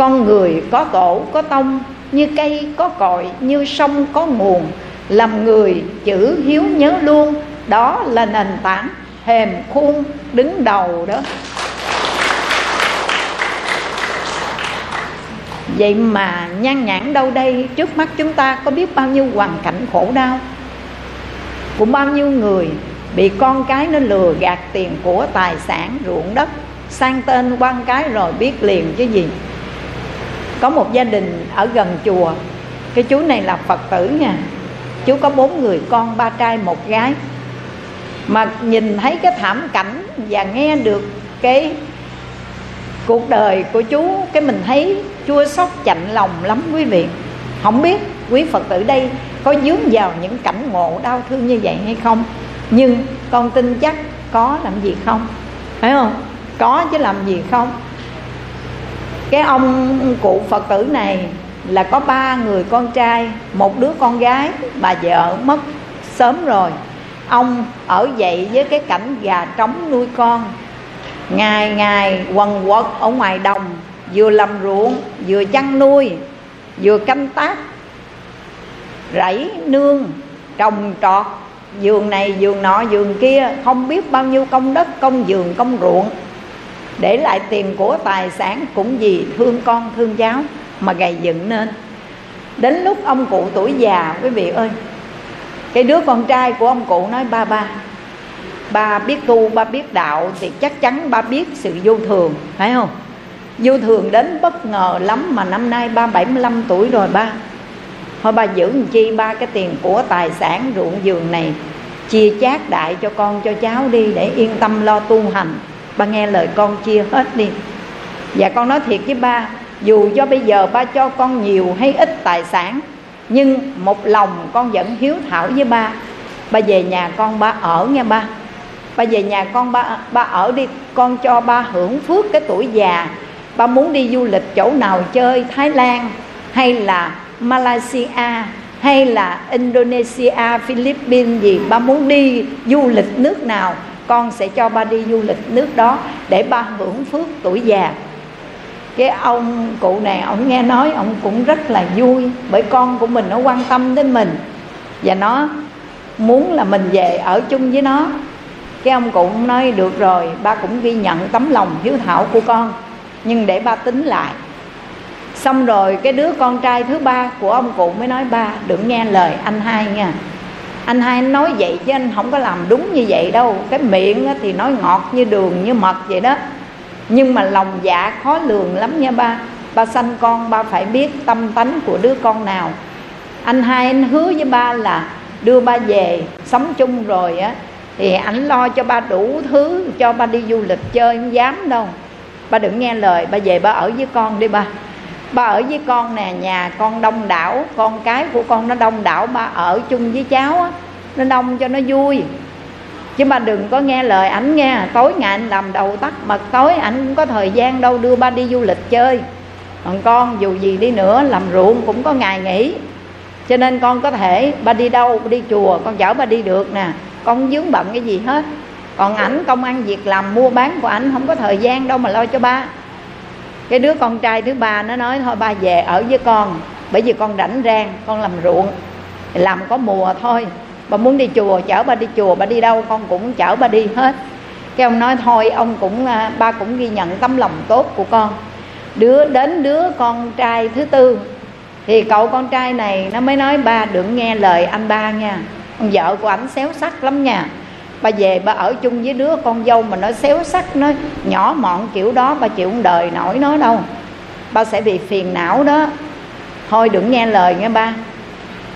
con người có tổ, có tông, như cây, có cội, như sông, có nguồn. Làm người, chữ hiếu nhớ luôn, đó là nền tảng. Hềm khuôn, đứng đầu đó. Vậy mà nhan nhãn đâu đây? Trước mắt chúng ta có biết bao nhiêu hoàn cảnh khổ đau? Của bao nhiêu người bị con cái nó lừa gạt tiền của, tài sản, ruộng đất, sang tên quan cái rồi biết liền chứ gì? Có một gia đình ở gần chùa. Cái chú này là phật tử nha. Chú có bốn người con, ba trai, một gái. Mà nhìn thấy cái thảm cảnh và nghe được cái cuộc đời của chú, cái mình thấy chua xót chạnh lòng lắm quý vị. Không biết quý phật tử đây có dướng vào những cảnh ngộ, đau thương như vậy hay không? Nhưng con tin chắc có làm gì không? Phải không? Có chứ làm gì không? Cái ông cụ phật tử này là có ba người con trai, một đứa con gái, bà vợ mất sớm rồi. Ông ở dậy với cái cảnh gà trống nuôi con. Ngày ngày quần quật ở ngoài đồng, vừa làm ruộng, vừa chăn nuôi, vừa canh tác, rẫy nương, trồng trọt. Giường này giường nọ giường kia, không biết bao nhiêu công đất, công giường công ruộng để lại tiền của tài sản cũng vì thương con, thương cháu mà gầy dựng nên. Đến lúc ông cụ tuổi già, quý vị ơi, cái đứa con trai của ông cụ nói, ba ba ba biết tu, ba biết đạo thì chắc chắn ba biết sự vô thường. Phải không? Vô thường đến bất ngờ lắm mà năm nay ba 75 tuổi rồi, ba. Thôi ba giữ làm chi, ba cái tiền của tài sản ruộng vườn này chia chác đại cho con, cho cháu đi để yên tâm lo tu hành ba nghe lời con chia hết đi. Và con nói thiệt với ba, dù cho bây giờ ba cho con nhiều hay ít tài sản, nhưng một lòng con vẫn hiếu thảo với ba. Ba về nhà con, ba ở nghe ba. Ba về nhà con, ba ba ở đi. Con cho ba hưởng phước cái tuổi già. Ba muốn đi du lịch chỗ nào chơi, thái lan, hay là malaysia, hay là indonesia, philippines gì, ba muốn đi du lịch nước nào con sẽ cho ba đi du lịch nước đó để ba hưởng phước tuổi già. Cái ông cụ này, ông nghe nói, ông cũng rất là vui, bởi con của mình nó quan tâm đến mình. Và nó muốn là mình về ở chung với nó. Cái ông cụ nói, được rồi, ba cũng ghi nhận tấm lòng hiếu thảo của con, nhưng để ba tính lại. Xong rồi cái đứa con trai thứ ba của ông cụ mới nói, ba, đừng nghe lời anh hai nha anh hai nói vậy chứ anh không có làm đúng như vậy đâu. Cái miệng thì nói ngọt như đường như mật vậy đó. Nhưng mà lòng dạ khó lường lắm nha ba. Ba sanh con, ba phải biết tâm tánh của đứa con nào. Anh hai anh hứa với ba là đưa ba về sống chung rồi á, thì ảnh lo cho ba đủ thứ, cho ba đi du lịch chơi, không dám đâu. Ba đừng nghe lời, ba về ba ở với con đi ba ba ở với con nè, nhà con đông đảo, con cái của con nó đông đảo, ba ở chung với cháu á, nó đông cho nó vui. Chứ ba đừng có nghe lời ảnh nghe, tối ngày anh làm đầu tắt mật, tối ảnh cũng có thời gian đâu đưa ba đi du lịch chơi. Còn con dù gì đi nữa, làm ruộng cũng có ngày nghỉ. Cho nên con có thể ba đi đâu, ba đi chùa, con chở ba đi được nè. Con không dướng bận cái gì hết. Còn ảnh công ăn việc làm, mua bán của ảnh không có thời gian đâu mà lo cho ba cái đứa con trai thứ ba nó nói, thôi, ba về ở với con, bởi vì con rảnh rang, con làm ruộng, làm có mùa thôi. Bà muốn đi chùa, chở ba đi chùa, ba đi đâu, con cũng chở ba đi hết. Cái ông nói, thôi, ông cũng à, ba cũng ghi nhận tấm lòng tốt của con. Đứa, đến đứa con trai thứ tư, thì cậu con trai này nó mới nói, ba đừng nghe lời anh ba nha. Ông vợ của ảnh xéo sắc lắm nha bà về bà ở chung với đứa con dâu mà nó xéo sắc, nó nhỏ mọn kiểu đó, bà chịu không đời nổi nó đâu. Ba sẽ bị phiền não đó. Thôi đừng nghe lời nghe ba.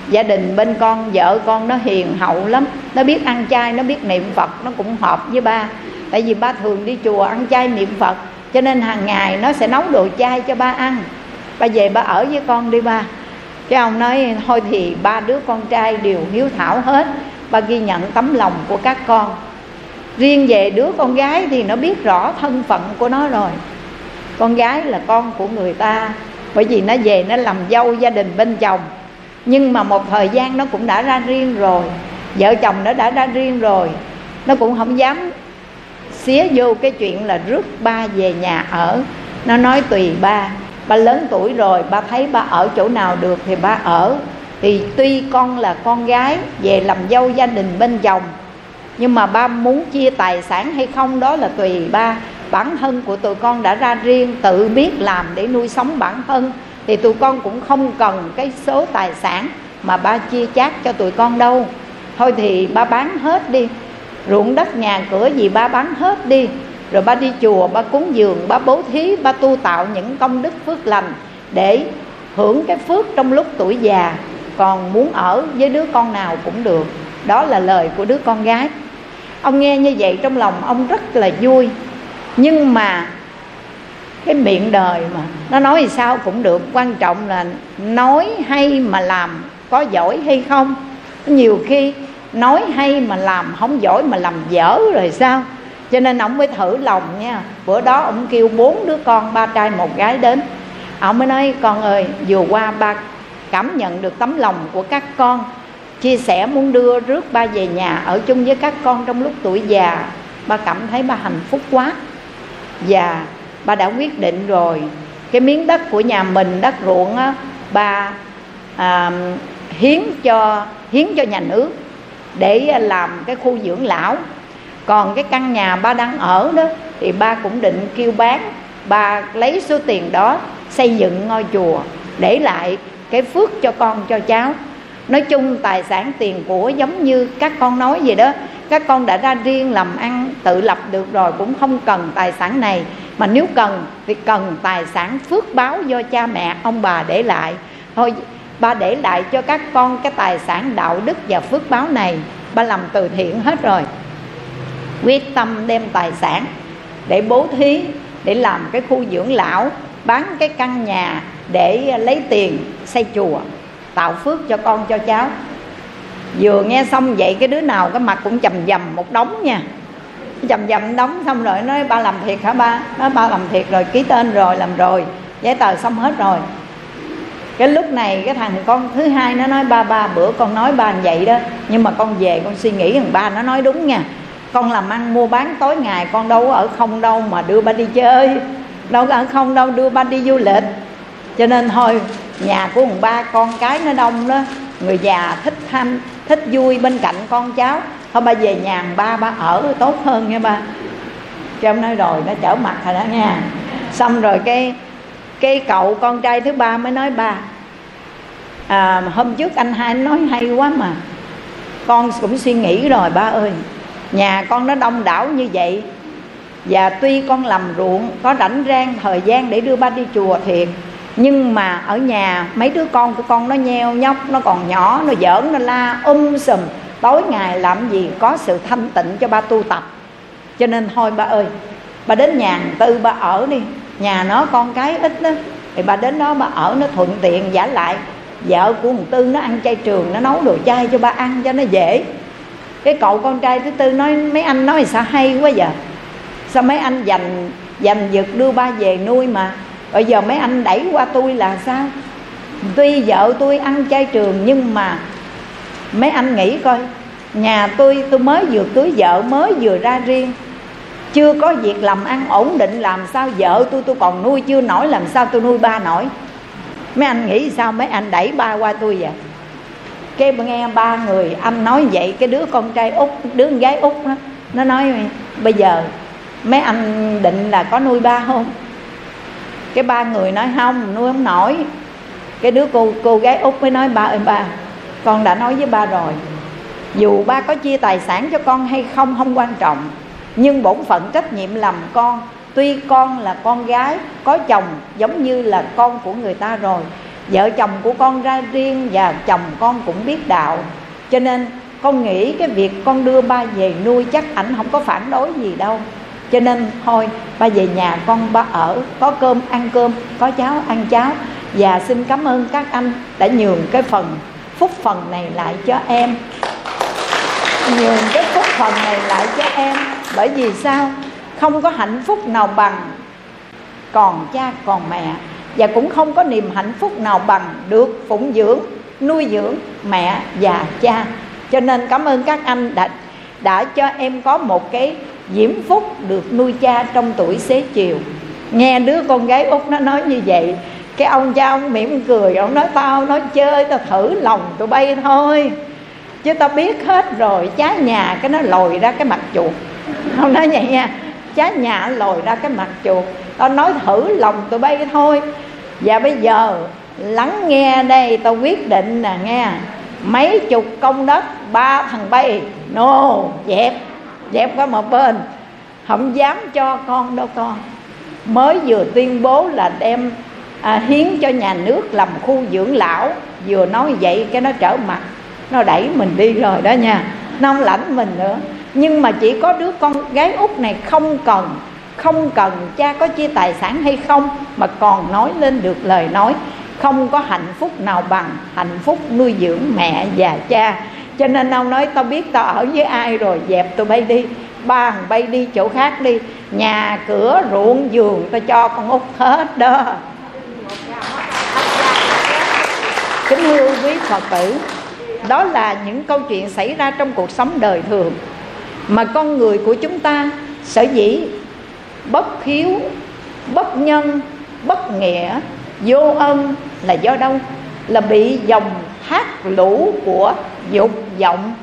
Gia đình bên con, vợ con nó hiền hậu lắm. Nó biết ăn chay, nó biết niệm phật, nó cũng hợp với ba. Tại vì ba thường đi chùa ăn chay niệm phật, cho nên hàng ngày nó sẽ nấu đồ chay cho ba ăn. Ba về ba ở với con đi ba. Cái ông nói, thôi thì ba đứa con trai đều hiếu thảo hết ba ghi nhận tấm lòng của các con. Riêng về đứa con gái thì nó biết rõ thân phận của nó rồi. Con gái là con của người ta, bởi vì nó về nó làm dâu gia đình bên chồng. Nhưng mà một thời gian nó cũng đã ra riêng rồi. Vợ chồng nó đã ra riêng rồi. Nó cũng không dám xía vô cái chuyện là rước ba về nhà ở. Nó nói tùy ba. Ba lớn tuổi rồi, ba thấy ba ở chỗ nào được thì ba ở thì tuy con là con gái, về làm dâu gia đình bên chồng, nhưng mà ba muốn chia tài sản hay không đó là tùy ba. Bản thân của tụi con đã ra riêng, tự biết làm để nuôi sống bản thân, thì tụi con cũng không cần cái số tài sản mà ba chia chác cho tụi con đâu. Thôi thì ba bán hết đi, ruộng đất nhà cửa gì ba bán hết đi. Rồi ba đi chùa, ba cúng dường, ba bố thí, ba tu tạo những công đức phước lành để hưởng cái phước trong lúc tuổi già còn muốn ở với đứa con nào cũng được. Đó là lời của đứa con gái. Ông nghe như vậy trong lòng ông rất là vui. Nhưng mà cái miệng đời mà, nó nói thì sao cũng được. Quan trọng là nói hay mà làm có giỏi hay không. Nhiều khi nói hay mà làm không giỏi mà làm dở rồi sao? Cho nên ông mới thử lòng nha. Bữa đó ông kêu bốn đứa con, ba trai, một gái đến. Ông mới nói, con ơi, vừa qua ba cảm nhận được tấm lòng của các con chia sẻ muốn đưa rước ba về nhà ở chung với các con trong lúc tuổi già. Ba cảm thấy ba hạnh phúc quá. Và ba đã quyết định rồi. Cái miếng đất của nhà mình đất ruộng á ba à, hiến cho hiến cho nhà nước để làm cái khu dưỡng lão. Còn cái căn nhà ba đang ở đó thì ba cũng định kêu bán. Ba lấy số tiền đó xây dựng ngôi chùa để lại cái phước cho con, cho cháu. Nói chung tài sản tiền của giống như các con nói vậy đó, các con đã ra riêng làm ăn, tự lập được rồi cũng không cần tài sản này. Mà nếu cần thì cần tài sản phước báo do cha mẹ, ông bà để lại. Thôi ba để lại cho các con cái tài sản đạo đức và phước báo này. Ba làm từ thiện hết rồi. Quyết tâm đem tài sản để bố thí, để làm cái khu dưỡng lão, bán cái căn nhà để lấy tiền xây chùa, tạo phước cho con, cho cháu. Vừa nghe xong vậy, cái đứa nào cái mặt cũng chầm dầm một đống nha. Chầm dầm đóng xong rồi nói, ba làm thiệt hả ba? Nói, ba làm thiệt rồi, ký tên rồi, làm rồi, giấy tờ xong hết rồi. Cái lúc này cái thằng con thứ hai nó nói, ba ba, bữa con nói ba vậy đó, nhưng mà con về con suy nghĩ thằng ba nó nói đúng nha. Con làm ăn mua bán tối ngày, con đâu ở không đâu mà đưa ba đi chơi. Đâu có ở không đâu, đưa ba đi du lịch cho nên thôi nhà của thằng ba con cái nó đông đó người già thích tham thích vui bên cạnh con cháu. Thôi ba về nhà ba ba ở tốt hơn nha ba. Trong nói rồi nó trở mặt rồi đó nha. Xong rồi cái cái cậu con trai thứ ba mới nói ba à, hôm trước anh hai nói hay quá mà. Con cũng suy nghĩ rồi ba ơi. Nhà con nó đông đảo như vậy và tuy con làm ruộng có rảnh rang thời gian để đưa ba đi chùa thiệt nhưng mà ở nhà, mấy đứa con của con nó nheo nhóc, nó còn nhỏ, nó giỡn, nó la um sùm. Tối ngày làm gì có sự thanh tịnh cho ba tu tập. Cho nên thôi ba ơi, ba đến nhà tư ba ở đi. Nhà nó con cái ít đó thì ba đến đó ba ở nó thuận tiện giả lại. Vợ của thằng tư nó ăn chay trường, nó nấu đồ chay cho ba ăn cho nó dễ. Cái cậu con trai thứ tư nói, mấy anh nói sao hay quá giờ sao mấy anh dành dành giật đưa ba về nuôi mà? Bây giờ mấy anh đẩy qua tôi là sao? Tuy vợ tôi ăn chay trường, nhưng mà mấy anh nghĩ coi, nhà tôi tôi mới vừa cưới vợ, mới vừa ra riêng. Chưa có việc làm ăn ổn định, làm sao vợ tôi tôi còn nuôi chưa nổi, làm sao tôi nuôi ba nổi? Mấy anh nghĩ sao mấy anh đẩy ba qua tôi vậy? Cái nghe ba người, anh nói vậy, cái đứa con trai út, đứa con gái út đó, nó nói, bây giờ mấy anh định là có nuôi ba không? Cái ba người nói, không, nuôi không nổi. Cái đứa cô cô gái út mới nói, ba ơi, ba, con đã nói với ba rồi. Dù ba có chia tài sản cho con hay không không quan trọng, nhưng bổn phận trách nhiệm làm con, tuy con là con gái, có chồng giống như là con của người ta rồi. Vợ chồng của con ra riêng và chồng con cũng biết đạo. Cho nên con nghĩ cái việc con đưa ba về nuôi chắc ảnh không có phản đối gì đâu cho nên thôi, ba về nhà con ba ở, có cơm, ăn cơm, có cháo, ăn cháo. Và xin cảm ơn các anh đã nhường cái phần, phúc phần này lại cho em. Nhường cái phúc phần này lại cho em. Bởi vì sao? Không có hạnh phúc nào bằng còn cha, còn mẹ. Và cũng không có niềm hạnh phúc nào bằng được phụng dưỡng, nuôi dưỡng mẹ và cha. Cho nên cảm ơn các anh đã đã cho em có một cái diễm phúc được nuôi cha trong tuổi xế chiều. Nghe đứa con gái út nó nói như vậy, cái ông cha ông mỉm cười, ông nói, tao nói chơi, tao thử lòng tụi bay thôi. Chứ tao biết hết rồi trái nhà cái nó lồi ra cái mặt chuột. Ông nói vậy nha trái nhà lồi ra cái mặt chuột. Tao nói thử lòng tụi bay thôi. Và bây giờ, lắng nghe đây, tao quyết định nè nghe. Mấy chục công đất, ba thằng bay. No dẹp dẹp qua một bên không dám cho con đâu con. Mới vừa tuyên bố là đem à, hiến cho nhà nước làm khu dưỡng lão vừa nói vậy cái nó trở mặt nó đẩy mình đi rồi đó nha. Nó không lãnh mình nữa. Nhưng mà chỉ có đứa con gái út này không cần không cần cha có chia tài sản hay không mà còn nói lên được lời nói. Không có hạnh phúc nào bằng hạnh phúc nuôi dưỡng mẹ và cha cho nên ông nói, tao biết tao ở với ai rồi, dẹp tụi bay đi ba thằng bay đi chỗ khác đi. Nhà cửa, ruộng, giường, tao cho con út hết đó. Kính thưa quý phật tử, đó là những câu chuyện xảy ra trong cuộc sống đời thường mà con người của chúng ta sở dĩ bất hiếu, bất nhân, bất nghĩa, vô ân là do đâu? Là bị dòng thác lũ của dục vọng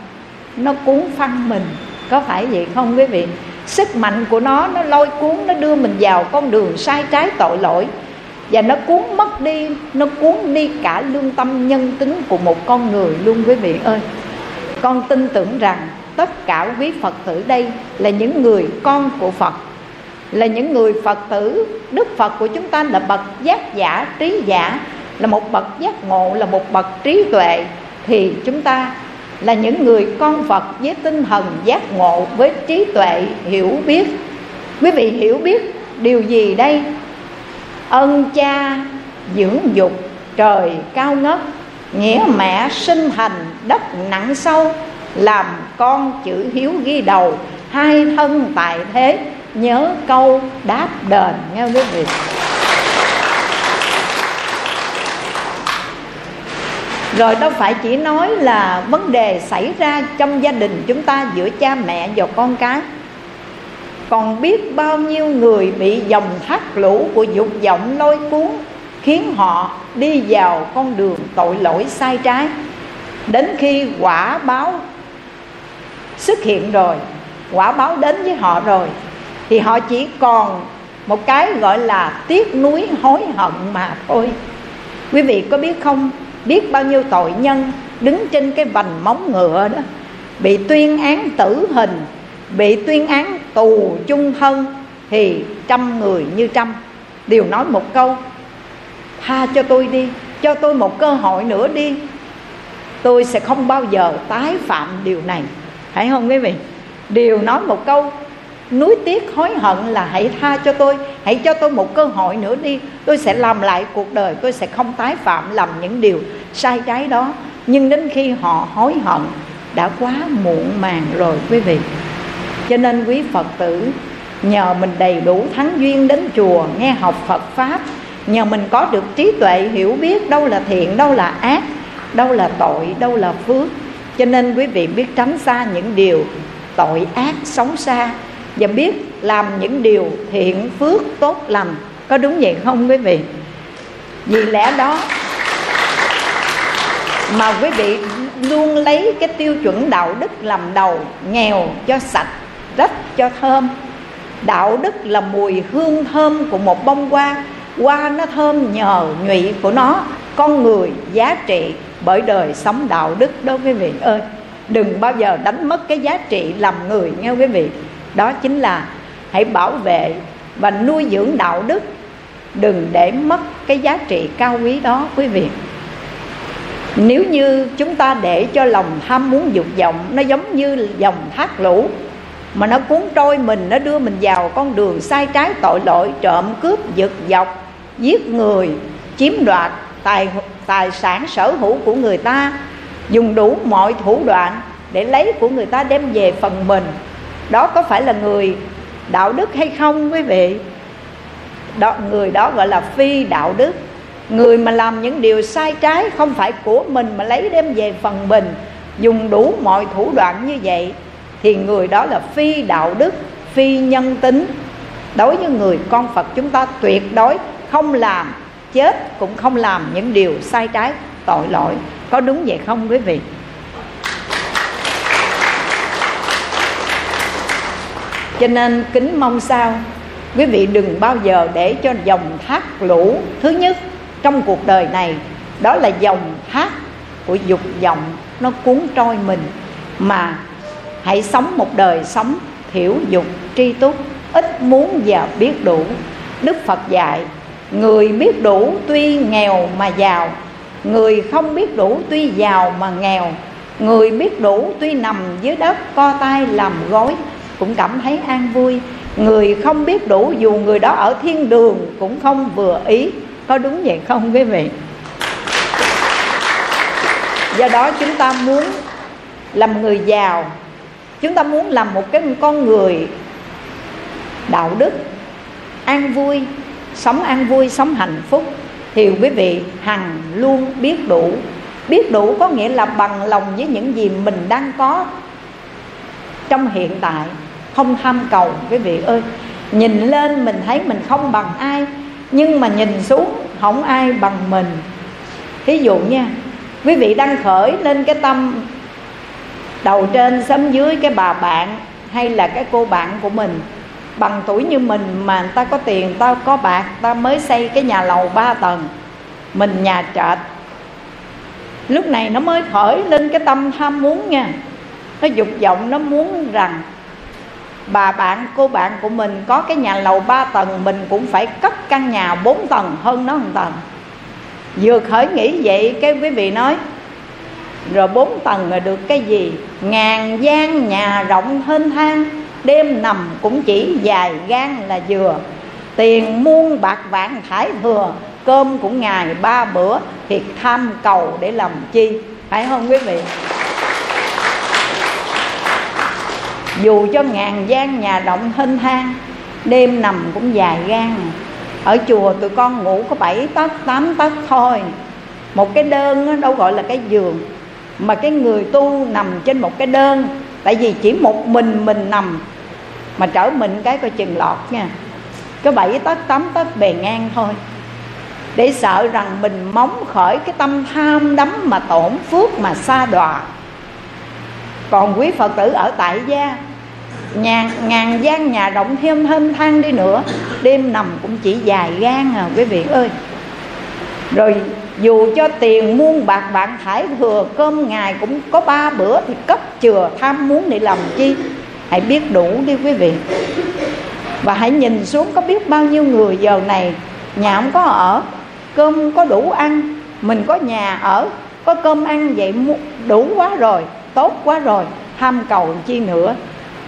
nó cuốn phăng mình. Có phải vậy không quý vị? Sức mạnh của nó nó lôi cuốn, nó đưa mình vào con đường sai trái tội lỗi. Và nó cuốn mất đi, nó cuốn đi cả lương tâm nhân tính của một con người luôn quý vị ơi. Con tin tưởng rằng tất cả quý phật tử đây là những người con của phật, là những người phật tử, đức phật của chúng ta là bậc giác giả, trí giả, là một bậc giác ngộ, là một bậc trí tuệ thì chúng ta là những người con phật với tinh thần giác ngộ, với trí tuệ hiểu biết. Quý vị hiểu biết điều gì đây? Ân cha dưỡng dục trời cao ngất, nghĩa mẹ sinh thành đất nặng sâu, làm con chữ hiếu ghi đầu, hai thân tại thế, nhớ câu đáp đền. Nghe quý vị rồi đâu phải chỉ nói là vấn đề xảy ra trong gia đình chúng ta giữa cha mẹ và con cái. Còn biết bao nhiêu người bị dòng thác lũ của dục vọng lôi cuốn, khiến họ đi vào con đường tội lỗi sai trái. Đến khi quả báo xuất hiện rồi, quả báo đến với họ rồi, thì họ chỉ còn một cái gọi là tiếc nuối, hối hận mà thôi. Quý vị có biết không? Biết bao nhiêu tội nhân đứng trên cái vành móng ngựa đó, bị tuyên án tử hình, bị tuyên án tù chung thân thì trăm người như trăm. Đều nói một câu, tha cho tôi đi, cho tôi một cơ hội nữa đi. Tôi sẽ không bao giờ tái phạm điều này. Phải không quý vị? Đều nói một câu nuối tiếc hối hận là hãy tha cho tôi, hãy cho tôi một cơ hội nữa đi. Tôi sẽ làm lại cuộc đời, tôi sẽ không tái phạm làm những điều sai trái đó. Nhưng đến khi họ hối hận, đã quá muộn màng rồi quý vị. Cho nên quý phật tử, nhờ mình đầy đủ thắng duyên đến chùa, nghe học phật pháp, nhờ mình có được trí tuệ hiểu biết đâu là thiện, đâu là ác, đâu là tội, đâu là phước. Cho nên quý vị biết tránh xa những điều tội ác xấu xa và biết làm những điều thiện phước tốt lành. Có đúng vậy không quý vị? Vì lẽ đó mà quý vị luôn lấy cái tiêu chuẩn đạo đức làm đầu, nghèo cho sạch, rách cho thơm. Đạo đức là mùi hương thơm của một bông hoa. Hoa nó thơm nhờ nhụy của nó. Con người giá trị bởi đời sống đạo đức đó quý vị ơi. Đừng bao giờ đánh mất cái giá trị làm người nghe quý vị đó chính là hãy bảo vệ và nuôi dưỡng đạo đức. Đừng để mất cái giá trị cao quý đó, quý vị. Nếu như chúng ta để cho lòng tham muốn dục vọng nó giống như dòng thác lũ, mà nó cuốn trôi mình, nó đưa mình vào con đường sai trái, tội lỗi, trộm cướp, giật dọc giết người, chiếm đoạt tài tài sản sở hữu của người ta, dùng đủ mọi thủ đoạn để lấy của người ta đem về phần mình đó có phải là người đạo đức hay không, quý vị? Đó, người đó gọi là phi đạo đức. Người mà làm những điều sai trái không phải của mình mà lấy đem về phần mình, dùng đủ mọi thủ đoạn như vậy, thì người đó là phi đạo đức, phi nhân tính. Đối với người con phật chúng ta tuyệt đối không làm chết, cũng không làm những điều sai trái, tội lỗi. Có đúng vậy không, quý vị? Cho nên kính mong sao quý vị đừng bao giờ để cho dòng thác lũ thứ nhất trong cuộc đời này, đó là dòng thác của dục vọng nó cuốn trôi mình, mà hãy sống một đời sống thiểu dục tri túc, ít muốn và biết đủ. Đức phật dạy, người biết đủ tuy nghèo mà giàu, người không biết đủ tuy giàu mà nghèo, người biết đủ tuy nằm dưới đất co tay làm gối cũng cảm thấy an vui. Người không biết đủ, dù người đó ở thiên đường cũng không vừa ý. Có đúng vậy không quý vị? Do đó chúng ta muốn làm người giàu. Chúng ta muốn làm một cái con người đạo đức, an vui, sống an vui, sống hạnh phúc. Thì quý vị hằng luôn biết đủ. Biết đủ có nghĩa là bằng lòng với những gì mình đang có trong hiện tại không tham cầu quý vị ơi. Nhìn lên mình thấy mình không bằng ai, nhưng mà nhìn xuống không ai bằng mình. Thí dụ nha, quý vị đang khởi lên cái tâm đầu trên sấm dưới cái bà bạn hay là cái cô bạn của mình, bằng tuổi như mình mà người ta có tiền, ta có bạc, ta mới xây cái nhà lầu ba tầng, mình nhà trệt. Lúc này nó mới khởi lên cái tâm tham muốn nha. Nó dục vọng, nó muốn rằng bà bạn cô bạn của mình có cái nhà lầu ba tầng, mình cũng phải cất căn nhà bốn tầng, hơn nó một tầng. Vừa khởi nghĩ vậy, cái quý vị nói, rồi bốn tầng là được cái gì? Ngàn gian nhà rộng thênh thang, đêm nằm cũng chỉ dài gan là vừa. Tiền muôn bạc vạn thải thừa, cơm cũng ngày ba bữa, thiệt tham cầu để làm chi? Phải không quý vị? Dù cho ngàn gian nhà động thênh thang đêm nằm cũng dài gan ở chùa tụi con ngủ có bảy tấc tám tấc thôi. Một cái đơn đó, đâu gọi là cái giường. Mà cái người tu nằm trên một cái đơn tại vì chỉ một mình mình nằm mà trở mình cái coi chừng lọt nha. Cái bảy tấc tám tấc bề ngang thôi. Để sợ rằng mình móng khởi cái tâm tham đắm mà tổn phước mà xa đọa. Còn quý phật tử ở tại gia ngàn, ngàn gian nhà động thêm thênh thang đi nữa. Đêm nằm cũng chỉ dài gan à quý vị ơi. Rồi dù cho tiền muôn bạc bạn thải thừa cơm ngày cũng có ba bữa thì cấp chừa tham muốn để làm chi? Hãy biết đủ đi quý vị. Và hãy nhìn xuống có biết bao nhiêu người giờ này nhà không có ở cơm không có đủ ăn mình có nhà ở có cơm ăn vậy đủ quá rồi tốt quá rồi tham cầu chi nữa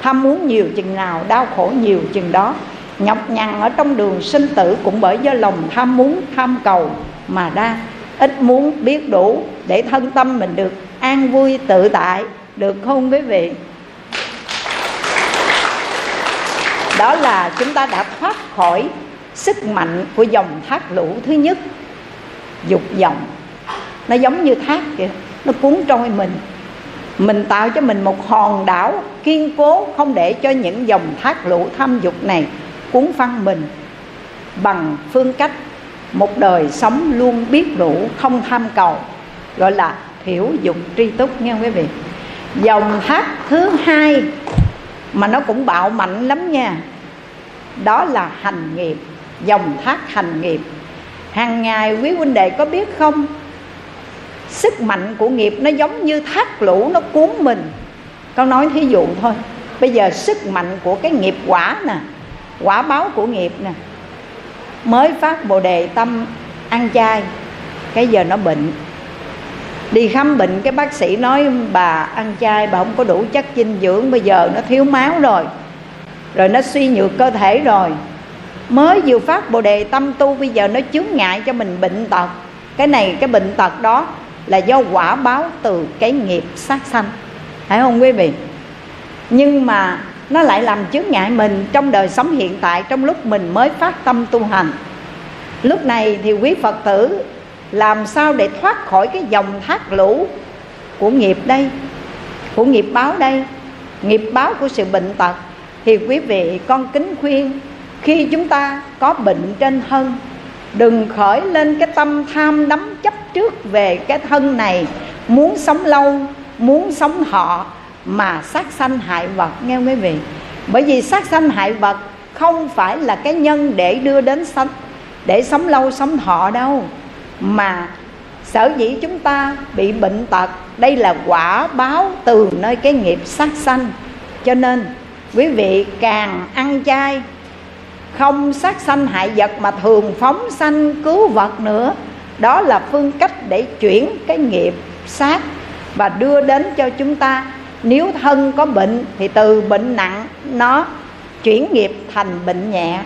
tham muốn nhiều chừng nào, đau khổ nhiều chừng đó. Nhọc nhằn ở trong đường sinh tử cũng bởi do lòng tham muốn, tham cầu mà ra. Ít muốn biết đủ để thân tâm mình được an vui, tự tại. Được không quý vị? Đó là chúng ta đã thoát khỏi sức mạnh của dòng thác lũ thứ nhất, dục vọng. Nó giống như thác kìa, nó cuốn trôi mình mình tạo cho mình một hòn đảo kiên cố, không để cho những dòng thác lũ tham dục này cuốn phăng mình. Bằng phương cách, một đời sống luôn biết đủ không tham cầu, gọi là thiểu dục tri túc nha quý vị. Dòng thác thứ hai mà nó cũng bạo mạnh lắm nha, đó là hành nghiệp, dòng thác hành nghiệp. Hàng ngày quý huynh đệ có biết không? Sức mạnh của nghiệp nó giống như thác lũ, nó cuốn mình. Con nói thí dụ thôi. Bây giờ sức mạnh của cái nghiệp quả nè, quả báo của nghiệp nè, mới phát bồ đề tâm ăn chay, cái giờ nó bệnh. Đi khám bệnh, cái bác sĩ nói, bà ăn chay, bà không có đủ chất dinh dưỡng, bây giờ nó thiếu máu rồi rồi nó suy nhược cơ thể rồi. Mới vừa phát bồ đề tâm tu, bây giờ nó chướng ngại cho mình bệnh tật. Cái này, cái bệnh tật đó là do quả báo từ cái nghiệp sát sanh. Phải không quý vị? Nhưng mà nó lại làm chướng ngại mình trong đời sống hiện tại, trong lúc mình mới phát tâm tu hành. Lúc này thì quý phật tử làm sao để thoát khỏi cái dòng thác lũ của nghiệp đây, của nghiệp báo đây? Nghiệp báo của sự bệnh tật. Thì quý vị con kính khuyên, khi chúng ta có bệnh trên thân đừng khởi lên cái tâm tham đắm chấp trước về cái thân này. Muốn sống lâu, muốn sống thọ mà sát sanh hại vật, nghe quý vị? Bởi vì sát sanh hại vật không phải là cái nhân để đưa đến sanh, để sống lâu sống thọ đâu. Mà sở dĩ chúng ta bị bệnh tật, đây là quả báo từ nơi cái nghiệp sát sanh. Cho nên quý vị càng ăn chay không sát sanh hại vật mà thường phóng sanh cứu vật nữa. Đó là phương cách để chuyển cái nghiệp sát và đưa đến cho chúng ta. Nếu thân có bệnh thì từ bệnh nặng nó chuyển nghiệp thành bệnh nhẹ.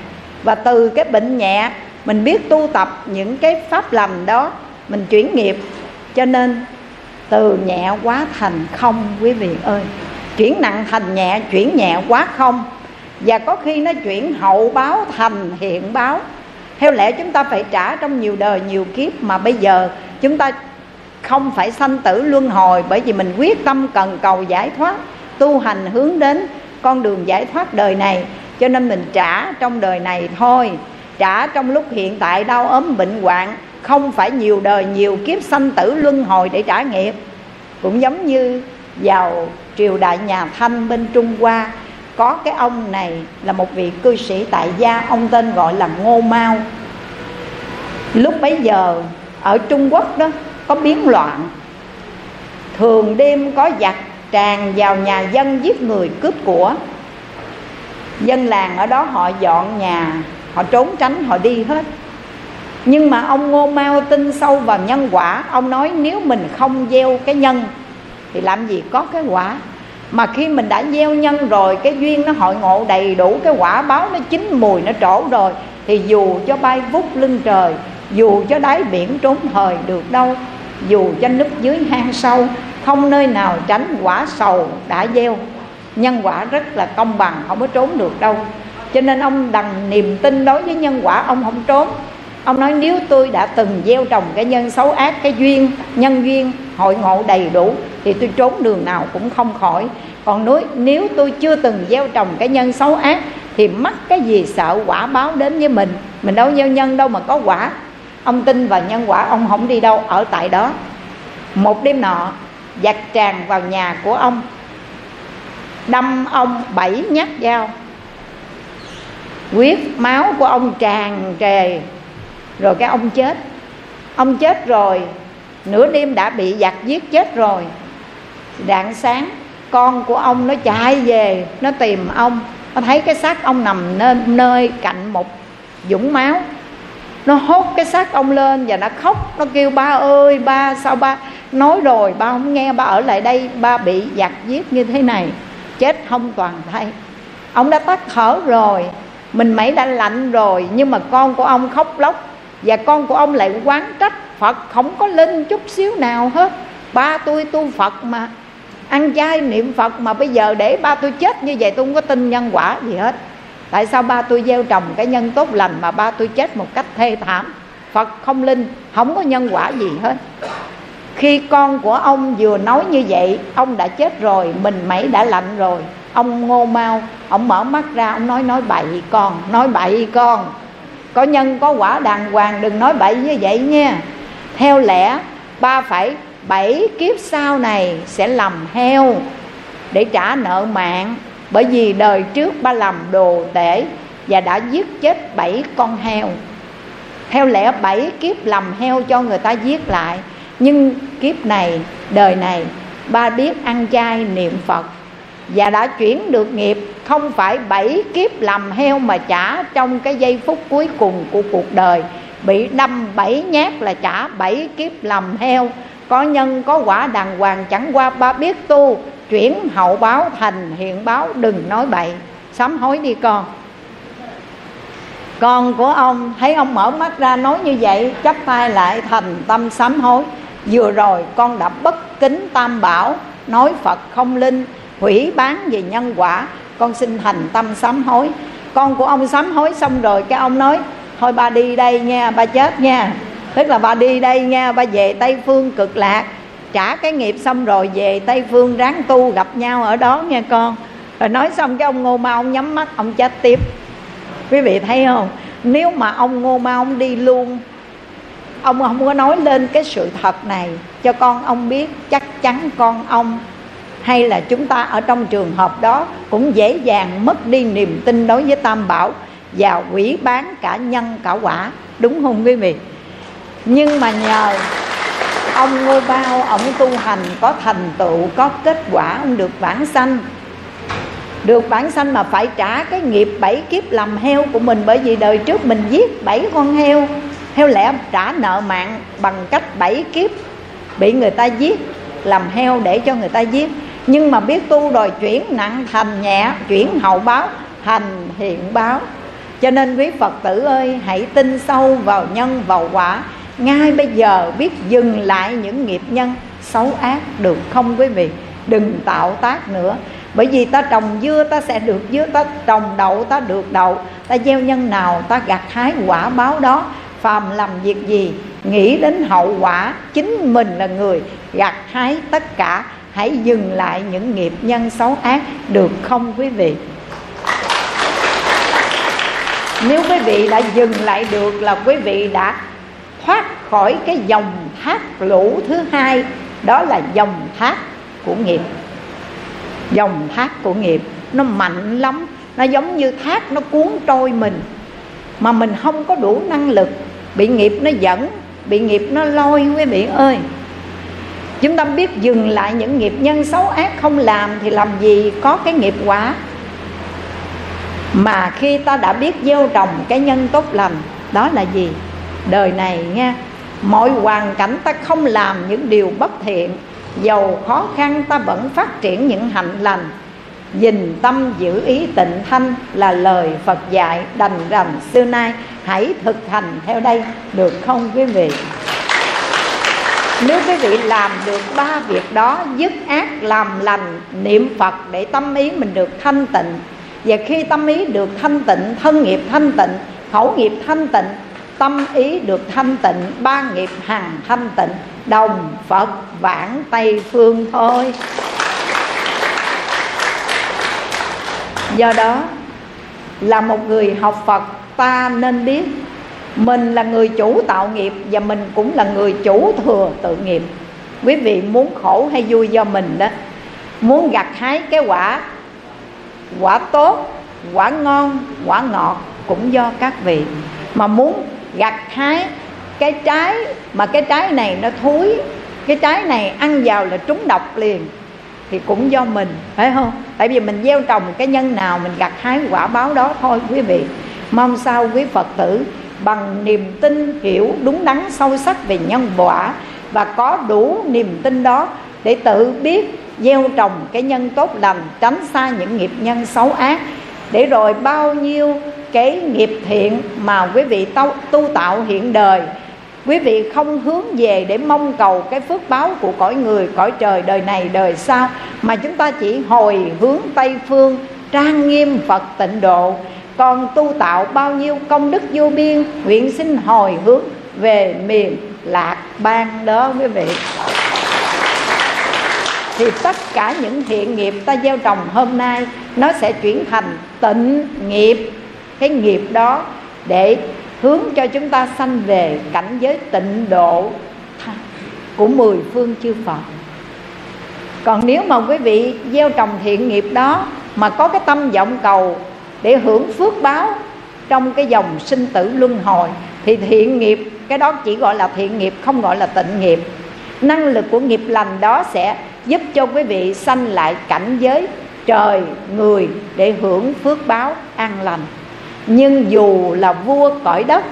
Và từ cái bệnh nhẹ, mình biết tu tập những cái pháp lành đó, mình chuyển nghiệp. Cho nên, từ nhẹ quá thành không, quý vị ơi. Chuyển nặng thành nhẹ, chuyển nhẹ quá không và có khi nó chuyển hậu báo thành hiện báo. Theo lẽ chúng ta phải trả trong nhiều đời nhiều kiếp mà bây giờ chúng ta không phải sanh tử luân hồi bởi vì mình quyết tâm cần cầu giải thoát, tu hành hướng đến con đường giải thoát đời này. Cho nên mình trả trong đời này thôi. Trả trong lúc hiện tại đau ốm bệnh hoạn, không phải nhiều đời nhiều kiếp sanh tử luân hồi để trả nghiệp. Cũng giống như vào triều đại nhà thanh bên trung hoa có cái ông này là một vị cư sĩ tại gia, ông tên gọi là ngô mao lúc bấy giờ, ở trung quốc đó, có biến loạn. Thường đêm có giặc tràn vào nhà dân giết người cướp của. Dân làng ở đó họ dọn nhà, họ trốn tránh, họ đi hết. Nhưng mà ông ngô mao tin sâu vào nhân quả. Ông nói, nếu mình không gieo cái nhân, thì làm gì có cái quả? Mà khi mình đã gieo nhân rồi, cái duyên nó hội ngộ đầy đủ, cái quả báo nó chín mùi, nó trổ rồi, thì dù cho bay vút lưng trời, dù cho đáy biển trốn thời được đâu, dù cho núp dưới hang sâu, không nơi nào tránh quả sầu đã gieo. Nhân quả rất là công bằng, không có trốn được đâu. Cho nên ông đằng niềm tin đối với nhân quả, ông không trốn ông nói, nếu tôi đã từng gieo trồng cái nhân xấu ác, cái duyên, nhân duyên, hội ngộ đầy đủ, thì tôi trốn đường nào cũng không khỏi. Còn nói, nếu tôi chưa từng gieo trồng cái nhân xấu ác, thì mắc cái gì sợ quả báo đến với mình? Mình đâu gieo nhân đâu mà có quả. Ông tin vào nhân quả, ông không đi đâu, ở tại đó. Một đêm nọ giặc tràn vào nhà của ông. Đâm ông bảy nhát dao. Huyết máu của ông tràn trề rồi cái ông chết. Ông chết rồi nửa đêm đã bị giặc giết chết rồi. Rạng sáng con của ông nó chạy về nó tìm ông. Nó thấy cái xác ông nằm nơi, nơi cạnh một dũng máu. Nó hốt cái xác ông lên và nó khóc. Nó kêu ba ơi ba sao ba nói rồi? Ba không nghe ba ở lại đây ba bị giặc giết như thế này. Chết không toàn thay ông đã tắt thở rồi mình mấy đã lạnh rồi nhưng mà con của ông khóc lóc và con của ông lại quán trách, phật không có linh chút xíu nào hết. Ba tôi tu phật mà, ăn chay niệm phật mà, bây giờ để ba tôi chết như vậy tôi không có tin nhân quả gì hết. Tại sao ba tôi gieo trồng cái nhân tốt lành mà ba tôi chết một cách thê thảm? Phật không linh, không có nhân quả gì hết. Khi con của ông vừa nói như vậy, ông đã chết rồi, mình mẩy đã lạnh rồi. Ông ngô mau, ông mở mắt ra, ông nói nói bậy con, nói bậy con có nhân, có quả đàng hoàng, đừng nói bậy như vậy nha. Theo lẽ, ba phải bảy kiếp sau này sẽ làm heo để trả nợ mạng, bởi vì đời trước ba làm đồ tể và đã giết chết bảy con heo. Theo lẽ, bảy kiếp làm heo cho người ta giết lại, nhưng kiếp này, đời này, ba biết ăn chay niệm phật và đã chuyển được nghiệp, không phải bảy kiếp làm heo mà trả trong cái giây phút cuối cùng của cuộc đời. Bị đâm bảy nhát là trả bảy kiếp làm heo. Có nhân, có quả đàng hoàng chẳng qua ba biết tu, chuyển hậu báo thành hiện báo, đừng nói bậy. Sám hối đi con. Con của ông, thấy ông mở mắt ra nói như vậy, chắp tay lại thành tâm sám hối. Vừa rồi con đã bất kính tam bảo, nói phật không linh hủy bán về nhân quả. Con xin thành tâm sám hối. Con của ông sám hối xong rồi cái ông nói, thôi ba đi đây nha, ba chết nha. Tức là ba đi đây nha, ba về tây phương cực lạc. Trả cái nghiệp xong rồi về tây phương ráng tu gặp nhau ở đó nha con. Rồi nói xong cái ông ngô ma, ông nhắm mắt, ông chết tiếp. Quý vị thấy không? Nếu mà ông ngô ma, ông đi luôn, ông không có nói lên cái sự thật này cho con ông biết, chắc chắn con ông hay là chúng ta ở trong trường hợp đó cũng dễ dàng mất đi niềm tin đối với tam bảo và quỷ bán cả nhân cả quả, đúng không quý vị? Nhưng mà nhờ ông ngô bao, ông tu hành có thành tựu, có kết quả, ông được vãng sanh. Được vãng sanh mà phải trả cái nghiệp bảy kiếp làm heo của mình, bởi vì đời trước mình giết bảy con heo. Heo lẽ trả nợ mạng bằng cách bảy kiếp bị người ta giết, làm heo để cho người ta giết nhưng mà biết tu rồi chuyển nặng thành nhẹ, chuyển hậu báo thành hiện báo. Cho nên quý phật tử ơi, hãy tin sâu vào nhân vào quả. Ngay bây giờ biết dừng lại những nghiệp nhân, xấu ác được không quý vị? Đừng tạo tác nữa. Bởi vì ta trồng dưa, ta sẽ được dưa, ta trồng đậu, ta được đậu. Ta gieo nhân nào, ta gặt hái quả báo đó. Phàm làm việc gì, nghĩ đến hậu quả, chính mình là người gặt hái tất cả hãy dừng lại những nghiệp nhân xấu ác, được không quý vị? Nếu quý vị đã dừng lại được là quý vị đã thoát khỏi cái dòng thác lũ thứ hai, đó là dòng thác của nghiệp. Dòng thác của nghiệp, nó mạnh lắm, nó giống như thác nó cuốn trôi mình, mà mình không có đủ năng lực. Bị nghiệp nó dẫn bị nghiệp nó lôi, quý vị ơi chúng ta biết dừng lại những nghiệp nhân xấu ác không làm thì làm gì có cái nghiệp quả? Mà khi ta đã biết gieo trồng cái nhân tốt lành, đó là gì? Đời này nha, mọi hoàn cảnh ta không làm những điều bất thiện dầu khó khăn ta vẫn phát triển những hạnh lành. Dình tâm giữ ý tịnh thanh là lời Phật dạy đành rằng, xưa nay Hãy thực hành theo đây, được không quý vị? Nếu quý vị làm được ba việc đó, Dứt ác, làm lành, niệm Phật để tâm ý mình được thanh tịnh. Và khi tâm ý được thanh tịnh, Thân nghiệp thanh tịnh, Khẩu nghiệp thanh tịnh, Tâm ý được thanh tịnh, Ba nghiệp hằng thanh tịnh, Đồng Phật vãng Tây Phương thôi. Do đó, là một người học phật, ta nên biết mình là người chủ tạo nghiệp và mình cũng là người chủ thừa tự nghiệp. Quý vị muốn khổ hay vui do mình đó, muốn gặt hái cái quả quả tốt, quả ngon, quả ngọt cũng do các vị. Mà muốn gặt hái cái trái mà cái trái này nó thúi cái trái này ăn vào là trúng độc liền thì cũng do mình, phải không? Tại vì mình gieo trồng cái nhân nào mình gặt hái quả báo đó thôi, quý vị. Mong sao quý phật tử bằng niềm tin hiểu đúng đắn sâu sắc về nhân quả và có đủ niềm tin đó để tự biết gieo trồng cái nhân tốt lành tránh xa những nghiệp nhân xấu ác. Để rồi bao nhiêu cái nghiệp thiện mà quý vị tu, tu tạo hiện đời quý vị không hướng về để mong cầu cái phước báo của cõi người cõi trời đời này đời sau mà chúng ta chỉ hồi hướng tây phương trang nghiêm phật tịnh độ còn tu tạo bao nhiêu công đức vô biên, nguyện xin hồi hướng về miền lạc ban đó quý vị. Thì tất cả những thiện nghiệp ta gieo trồng hôm nay, nó sẽ chuyển thành tịnh nghiệp. Cái nghiệp đó để hướng cho chúng ta sanh về cảnh giới tịnh độ của mười phương chư Phật. Còn nếu mà quý vị gieo trồng thiện nghiệp đó mà có cái tâm vọng cầu để hưởng phước báo trong cái dòng sinh tử luân hồi. Thì thiện nghiệp, cái đó chỉ gọi là thiện nghiệp, không gọi là tịnh nghiệp. Năng lực của nghiệp lành đó sẽ giúp cho quý vị sanh lại cảnh giới trời, người để hưởng phước báo an lành. Nhưng dù là vua cõi đất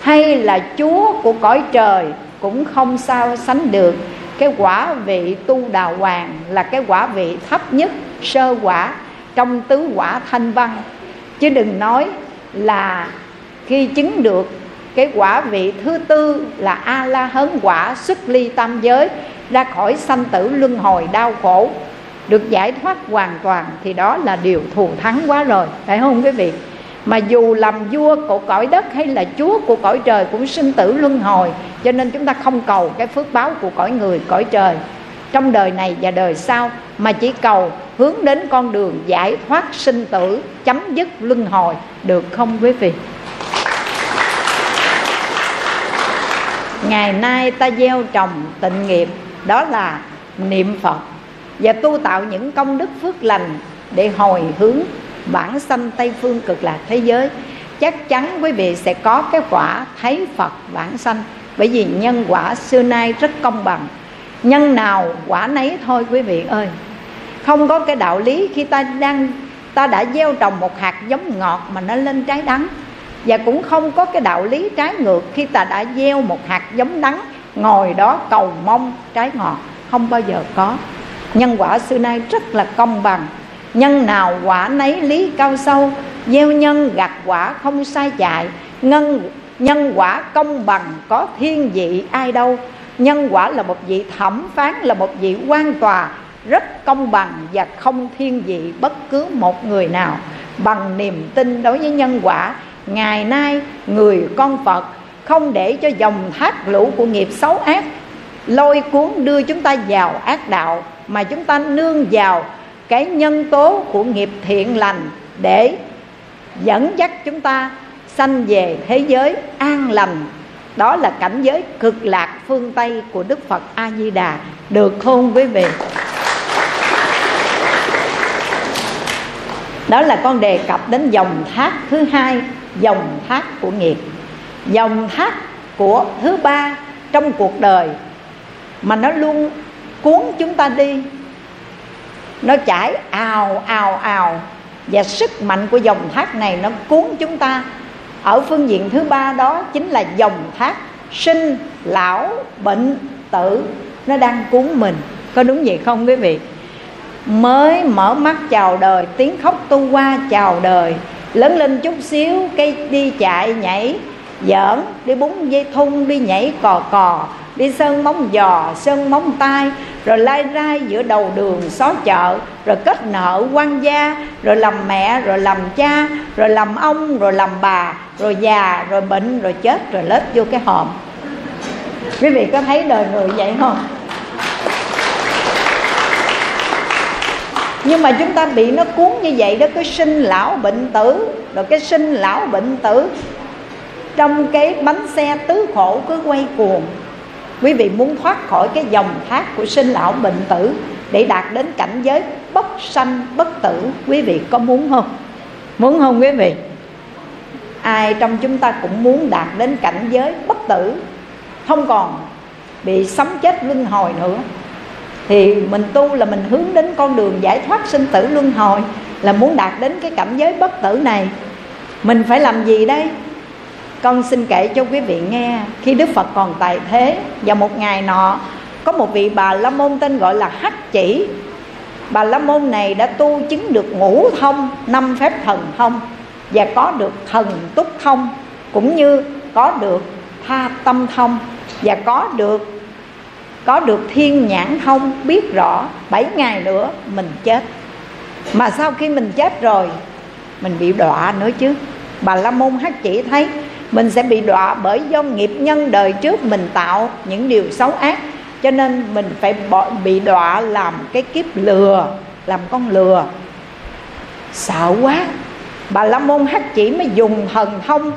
hay là chúa của cõi trời cũng không sao sánh được. Cái quả vị tu đào hoàng là cái quả vị thấp nhất, sơ quả trong tứ quả thanh văn chứ đừng nói là khi chứng được cái quả vị thứ tư là a la hấn quả xuất ly tam giới, ra khỏi sanh tử luân hồi đau khổ, được giải thoát hoàn toàn, thì đó là điều thù thắng quá rồi. Phải không quý vị? Mà dù làm vua của cõi đất hay là chúa của cõi trời cũng sinh tử luân hồi, cho nên chúng ta không cầu cái phước báo của cõi người, cõi trời trong đời này và đời sau, mà chỉ cầu hướng đến con đường giải thoát sinh tử, chấm dứt luân hồi, được không quý vị? Ngày nay ta gieo trồng tịnh nghiệp, đó là niệm phật, và tu tạo những công đức phước lành để hồi hướng bản sanh tây phương cực lạc thế giới. Chắc chắn quý vị sẽ có cái quả thấy phật bản sanh, bởi vì nhân quả xưa nay rất công bằng nhân nào quả nấy thôi quý vị ơi. Không có cái đạo lý khi ta đang, ta đã gieo trồng một hạt giống ngọt mà nó lên trái đắng. Và cũng không có cái đạo lý trái ngược khi ta đã gieo một hạt giống đắng ngồi đó cầu mong trái ngọt. Không bao giờ có. Nhân quả xưa nay rất là công bằng. Nhân nào quả nấy lý cao sâu, gieo nhân gặt quả không sai chạy. Ngân, nhân quả công bằng có thiên vị ai đâu nhân quả là một vị thẩm phán, là một vị quan tòa, rất công bằng và không thiên vị bất cứ một người nào. Bằng niềm tin đối với nhân quả, ngày nay người con phật không để cho dòng thác lũ của nghiệp xấu ác, lôi cuốn đưa chúng ta vào ác đạo, mà chúng ta nương vào cái nhân tố của nghiệp thiện lành để dẫn dắt chúng ta sanh về thế giới an lành đó là cảnh giới cực lạc phương tây của đức phật a di đà được không quý vị đó là con đề cập đến dòng thác thứ hai, dòng thác của nghiệp. Dòng thác của thứ ba trong cuộc đời mà nó luôn cuốn chúng ta đi. Nó chảy ào ào ào và sức mạnh của dòng thác này nó cuốn chúng ta ở phương diện thứ ba đó chính là dòng thác sinh lão bệnh tử nó đang cuốn mình. Có đúng vậy không quý vị? Mới mở mắt chào đời, tiếng khóc tu qua chào đời. Lớn lên chút xíu, cây đi chạy nhảy giỡn, đi búng dây thun, đi nhảy cò cò đi sơn móng giò, sơn móng tay, rồi lai rai giữa đầu đường xó chợ, rồi kết nợ quan gia, rồi làm mẹ, rồi làm cha, rồi làm ông, rồi làm bà, rồi già, rồi bệnh, rồi chết, rồi lết vô cái hòm. Quý vị có thấy đời người vậy không? Nhưng mà chúng ta bị nó cuốn như vậy đó, cái sinh lão bệnh tử, rồi cái sinh lão bệnh tử, trong cái bánh xe tứ khổ cứ quay cuồng quý vị muốn thoát khỏi cái dòng thác của sinh lão bệnh tử để đạt đến cảnh giới bất sanh, bất tử, quý vị có muốn không? Muốn không quý vị? Ai trong chúng ta cũng muốn đạt đến cảnh giới bất tử, không còn bị sống chết luân hồi nữa. Thì mình tu là mình hướng đến con đường giải thoát sinh tử luân hồi, là muốn đạt đến cái cảnh giới bất tử này. Mình phải làm gì đây? Con xin kể cho quý vị nghe, khi đức phật còn tại thế và một ngày nọ, có một vị bà la môn tên gọi là hắc chỉ. Bà la môn này đã tu chứng được ngũ thông, năm phép thần thông, và có được thần túc thông, cũng như có được tha tâm thông, và có được có được thiên nhãn thông biết rõ bảy ngày nữa mình chết. Mà sau khi mình chết rồi, mình bị đọa nữa chứ. Bà la môn hắc chỉ thấy mình sẽ bị đọa bởi do nghiệp nhân đời trước mình tạo những điều xấu ác. Cho nên mình phải bị đọa làm cái kiếp lừa, làm con lừa. Sợ quá. Bà la môn hắc chỉ mới dùng thần thông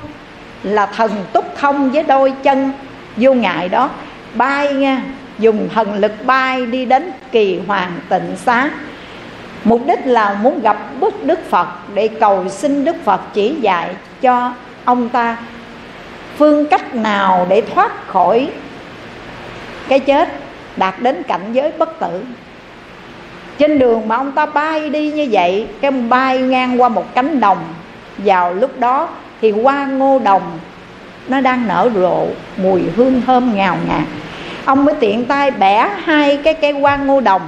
là thần túc thông với đôi chân. Vô ngại đó. Bay nha. Dùng thần lực bay đi đến kỳ hoàng tịnh xá. Mục đích là muốn gặp bức đức phật để cầu xin đức phật chỉ dạy cho ông ta phương cách nào để thoát khỏi cái chết, đạt đến cảnh giới bất tử. Trên đường mà ông ta bay đi như vậy, cái ông bay ngang qua một cánh đồng, vào lúc đó thì hoa ngô đồng nó đang nở rộ, mùi hương thơm ngào ngạt. Ông mới tiện tay bẻ hai cái cây hoa ngô đồng,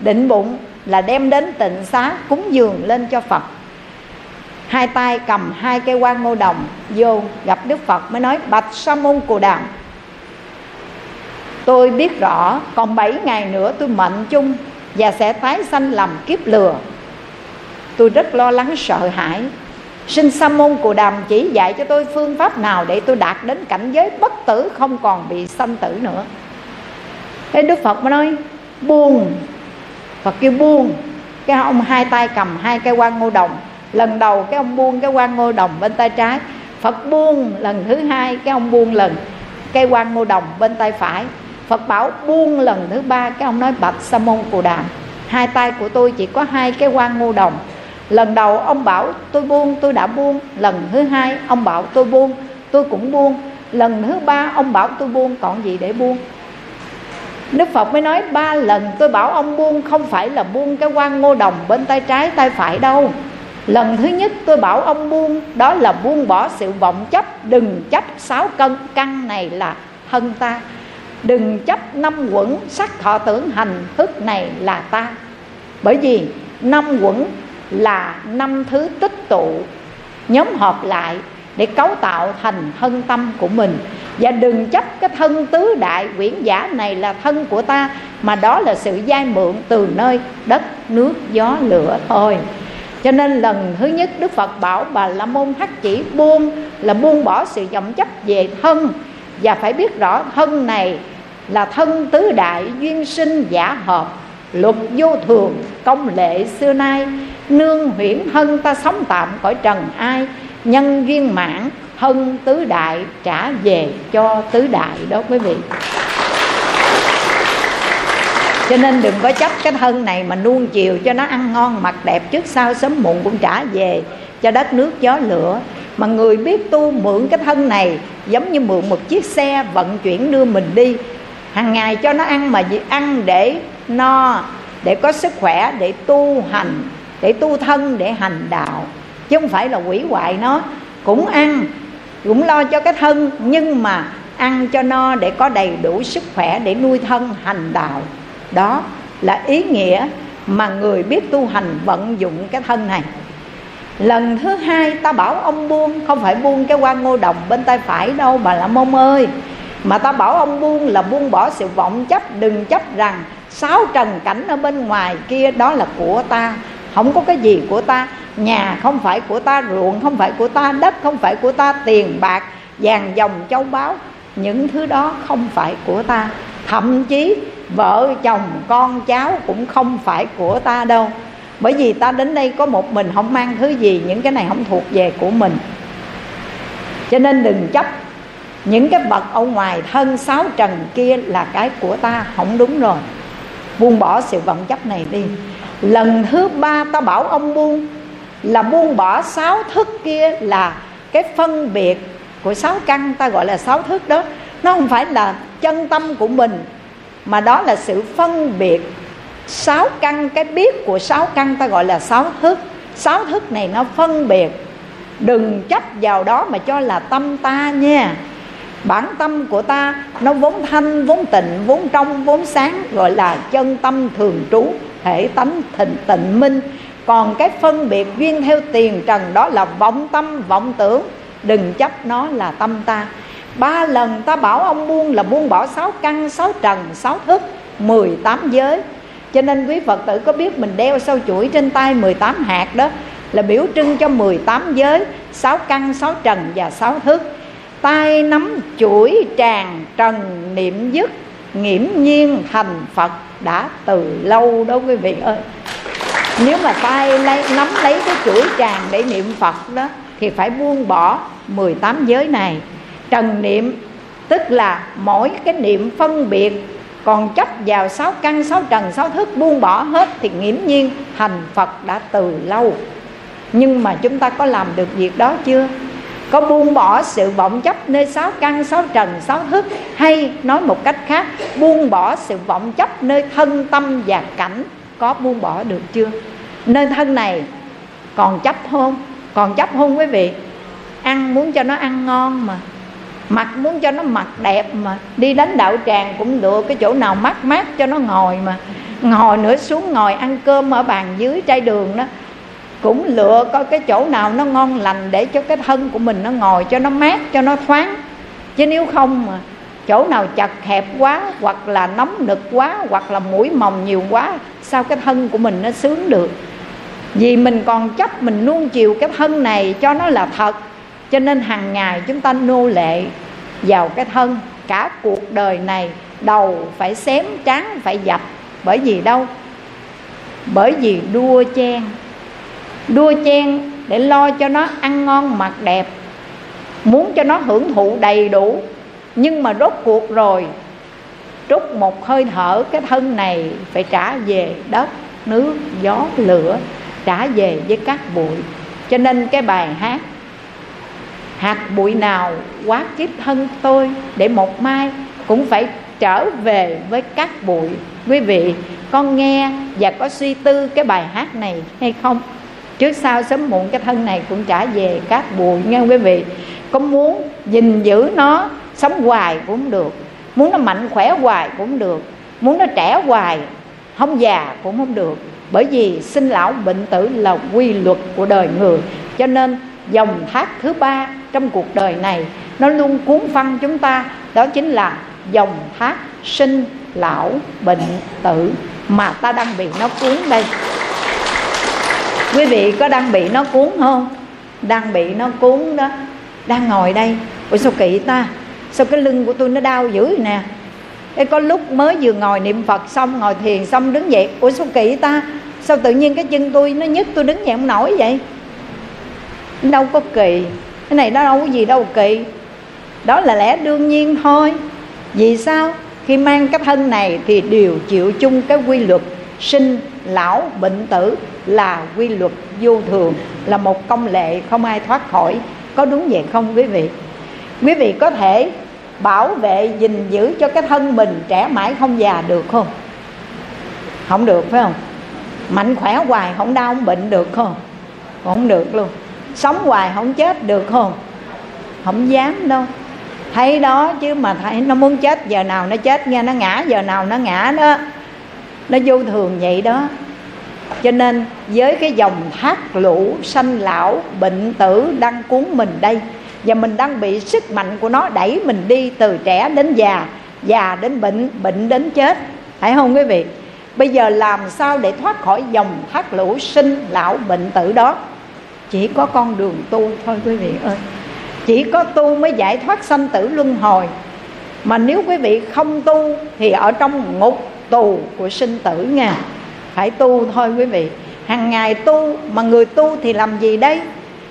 định bụng là đem đến tịnh xá cúng dường lên cho phật hai tay cầm hai cây quan ngô đồng, vô gặp đức phật mới nói, bạch sa môn cù đàm tôi biết rõ, còn 7 ngày nữa tôi mệnh chung và sẽ tái sanh làm kiếp lừa. Tôi rất lo lắng, sợ hãi. Xin sa môn cù đàm chỉ dạy cho tôi phương pháp nào để tôi đạt đến cảnh giới bất tử không còn bị sanh tử nữa. Thế đức phật mới nói, buông. Phật kêu, buông. Cái ông hai tay cầm hai cây quan ngô đồng lần đầu cái ông buông cái quan ngô đồng bên tay trái. Phật buông lần thứ hai cái ông buông lần cây quan ngô đồng bên tay phải. Phật bảo buông lần thứ ba Cái ông nói bạch sa môn cù đàm Hai tay của tôi chỉ có hai cái quan ngô đồng. Lần đầu ông bảo tôi buông, tôi đã buông. Lần thứ hai ông bảo tôi buông, tôi cũng buông. Lần thứ ba ông bảo tôi buông, còn gì để buông? Đức Phật mới nói ba lần tôi bảo ông buông Không phải là buông cái quan ngô đồng bên tay trái, tay phải đâu. Lần thứ nhất tôi bảo ông buông Đó là buông bỏ sự vọng chấp. Đừng chấp sáu cân căn này là thân ta. Đừng chấp năm quẩn sắc thọ tưởng hành thức này là ta. Bởi vì năm quẩn là năm thứ tích tụ. Nhóm họp lại để cấu tạo thành thân tâm của mình. Và đừng chấp cái thân tứ đại quyển giả này là thân của ta Mà đó là sự giai mượn từ nơi đất, nước, gió, lửa thôi cho nên lần thứ nhất Đức Phật bảo bà La Môn Hắc chỉ buông Là buông bỏ sự vọng chấp về thân. Và phải biết rõ thân này là thân tứ đại duyên sinh giả hợp Luật vô thường, công lệ xưa nay. Nương huyễn thân ta sống tạm cõi trần ai, Nhân duyên mãn, thân tứ đại trả về cho tứ đại đó quý vị cho nên đừng có chấp cái thân này mà nuông chiều cho nó ăn ngon mặc đẹp trước sau, sớm muộn cũng trả về cho đất nước gió lửa. Mà người biết tu mượn cái thân này, giống như mượn một chiếc xe vận chuyển đưa mình đi. Hàng ngày cho nó ăn mà ăn để no, để có sức khỏe, để tu hành, để tu thân, để hành đạo. Chứ không phải là quỷ hoại nó. Cũng ăn, cũng lo cho cái thân, nhưng mà ăn cho no để có đầy đủ sức khỏe để nuôi thân, hành đạo đó là ý nghĩa mà người biết tu hành vận dụng cái thân này. Lần thứ hai ta bảo ông buông, không phải buông cái quan ngô đồng bên tay phải đâu mà là môn ơi, mà ta bảo ông buông là buông bỏ sự vọng chấp, đừng chấp rằng sáu trần cảnh ở bên ngoài kia đó là của ta. Không có cái gì của ta, nhà không phải của ta, ruộng không phải của ta, đất không phải của ta, tiền bạc, vàng dòng châu báu, những thứ đó không phải của ta. Thậm chí vợ chồng, con cháu cũng không phải của ta đâu. Bởi vì ta đến đây có một mình, không mang thứ gì, những cái này không thuộc về của mình. Cho nên đừng chấp. Những cái vật ở ngoài thân sáu trần kia là cái của ta, không đúng rồi. Buông bỏ sự vọng chấp này đi. Lần thứ ba ta bảo ông buông, là buông bỏ sáu thức kia là cái phân biệt của sáu căn, ta gọi là sáu thức đó. Nó không phải là chân tâm của mình mà đó là sự phân biệt sáu căn. Cái biết của sáu căn ta gọi là sáu thức. Sáu thức này nó phân biệt. Đừng chấp vào đó mà cho là tâm ta nha. Bản tâm của ta nó vốn thanh, vốn tịnh, vốn trong, vốn sáng, gọi là chân tâm thường trú, thể tánh thịnh, tịnh minh. Còn cái phân biệt duyên theo tiền trần đó là vọng tâm, vọng tưởng. Đừng chấp nó là tâm ta ba lần ta bảo ông buông là buông bỏ sáu căn sáu trần sáu thức mười tám giới. Cho nên quý Phật tử có biết mình đeo sau chuỗi trên tay 18 hạt đó Là biểu trưng cho 18 giới sáu căn, sáu trần và sáu thức. Tay nắm chuỗi tràng trần niệm dứt nghiễm nhiên thành phật đã từ lâu đó quý vị ơi. Nếu mà tay lấy, nắm lấy cái chuỗi tràng để niệm phật đó thì phải buông bỏ 18 giới này trần niệm, tức là mỗi cái niệm phân biệt, còn chấp vào sáu căn, sáu trần, sáu thức buông bỏ hết thì nghiễm nhiên thành phật đã từ lâu. Nhưng mà chúng ta có làm được việc đó chưa? Có buông bỏ sự vọng chấp nơi sáu căn, sáu trần, sáu thức, hay nói một cách khác, buông bỏ sự vọng chấp nơi thân tâm và cảnh, có buông bỏ được chưa? Nơi thân này còn chấp không? Còn chấp không quý vị? Ăn muốn cho nó ăn ngon mà mặc muốn cho nó mặc đẹp mà. Đi đánh đạo tràng cũng được, cái chỗ nào mát mát cho nó ngồi mà. Ngồi nữa xuống ngồi ăn cơm ở bàn dưới trai đường đó. Cũng lựa coi cái chỗ nào nó ngon lành để cho cái thân của mình nó ngồi cho nó mát, cho nó thoáng. Chứ nếu không mà chỗ nào chặt hẹp quá, hoặc là nóng nực quá, hoặc là mũi mồng nhiều quá, sao cái thân của mình nó sướng được? Vì mình còn chấp mình nuông chiều cái thân này cho nó là thật cho nên hàng ngày chúng ta nô lệ vào cái thân. Cả cuộc đời này đầu phải xém trán phải dập. Bởi vì đâu? Bởi vì đua chen. Đua chen để lo cho nó ăn ngon mặc đẹp. Muốn cho nó hưởng thụ đầy đủ. Nhưng mà rốt cuộc rồi trút một hơi thở, cái thân này phải trả về đất, nước, gió, lửa, trả về với các bụi. Cho nên cái bài hát hạt bụi nào quá kiếp thân tôi để một mai cũng phải trở về với các bụi. Quý vị, con nghe và có suy tư cái bài hát này hay không? Trước sau sớm muộn cái thân này cũng trả về các bụi nghe quý vị. Có muốn gìn giữ nó sống hoài cũng được, muốn nó mạnh khỏe hoài cũng được, muốn nó trẻ hoài không già cũng không được. Bởi vì sinh lão bệnh tử là quy luật của đời người, cho nên dòng thác thứ ba trong cuộc đời này. Nó luôn cuốn phăng chúng ta đó chính là dòng thác sinh lão bệnh tử mà ta đang bị nó cuốn đây. Quý vị có đang bị nó cuốn không? Đang bị nó cuốn đó. Đang ngồi đây. Ủa sao kỵ ta? Sao cái lưng của tôi nó đau dữ nè? Ê, có lúc mới vừa ngồi niệm phật xong ngồi thiền xong đứng dậy. Ủa sao kỵ ta? Sao tự nhiên cái chân tôi nó nhức tôi đứng dậy không nổi vậy? Đâu có kỳ. Cái này nó đâu có gì đâu kỳ. Đó là lẽ đương nhiên thôi. Vì sao? Khi mang cái thân này thì đều chịu chung cái quy luật sinh lão bệnh tử là quy luật vô thường, là một công lệ không ai thoát khỏi. Có đúng vậy không, quý vị? Quý vị có thể bảo vệ, gìn giữ cho cái thân mình trẻ mãi không già được không? Không được, phải không? Mạnh khỏe hoài, không đau, không bệnh được không? Không được luôn sống hoài không chết được không? Không dám đâu. Thấy đó chứ mà thấy nó muốn chết, giờ nào nó chết nghe, nó ngã, giờ nào nó ngã đó. Nó vô thường vậy đó. Cho nên với cái dòng thác lũ, sanh lão, bệnh tử đang cuốn mình đây, và mình đang bị sức mạnh của nó đẩy mình đi từ trẻ đến già già đến bệnh bệnh đến chết. Phải không quý vị? Bây giờ làm sao để thoát khỏi dòng thác lũ, sinh lão, bệnh tử đó? Chỉ có con đường tu thôi, quý vị ơi. Chỉ có tu mới giải thoát sanh tử luân hồi. Mà nếu quý vị không tu thì ở trong ngục tù của sinh tử nha. Phải tu thôi, quý vị. Hàng ngày tu mà người tu thì làm gì đây?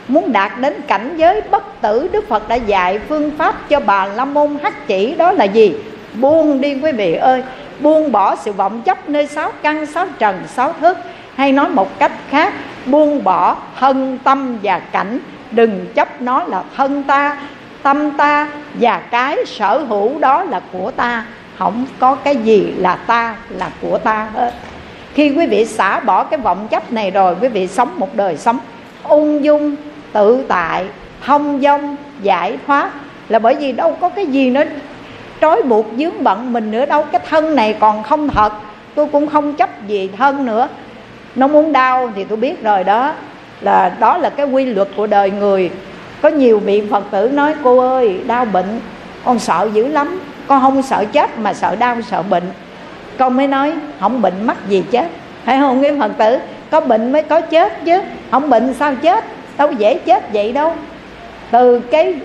Muốn đạt đến cảnh giới bất tử, đức phật đã dạy phương pháp cho bà la môn hắc chỉ đó là gì? Buông đi, quý vị ơi. Buông bỏ sự vọng chấp nơi sáu căn, sáu trần, sáu thức hay nói một cách khác, buông bỏ thân tâm và cảnh. Đừng chấp nó là thân ta, tâm ta và cái sở hữu đó là của ta. Không có cái gì là ta, là của ta hết. Khi quý vị xả bỏ cái vọng chấp này rồi, quý vị sống một đời sống ung dung, tự tại, thông dong, giải thoát. Là bởi vì đâu có cái gì nữa, trói buộc, dướng bận mình nữa đâu. Cái thân này còn không thật, tôi cũng không chấp gì thân nữa nó muốn đau thì tôi biết rồi đó. Là đó là cái quy luật của đời người. Có nhiều vị phật tử nói, cô ơi, đau bệnh, con sợ dữ lắm. Con không sợ chết mà sợ đau, sợ bệnh. Con mới nói, không bệnh mắc gì chết. Phải không cái phật tử? Có bệnh mới có chết chứ. Không bệnh sao chết? Đâu dễ chết vậy đâu. Từ cái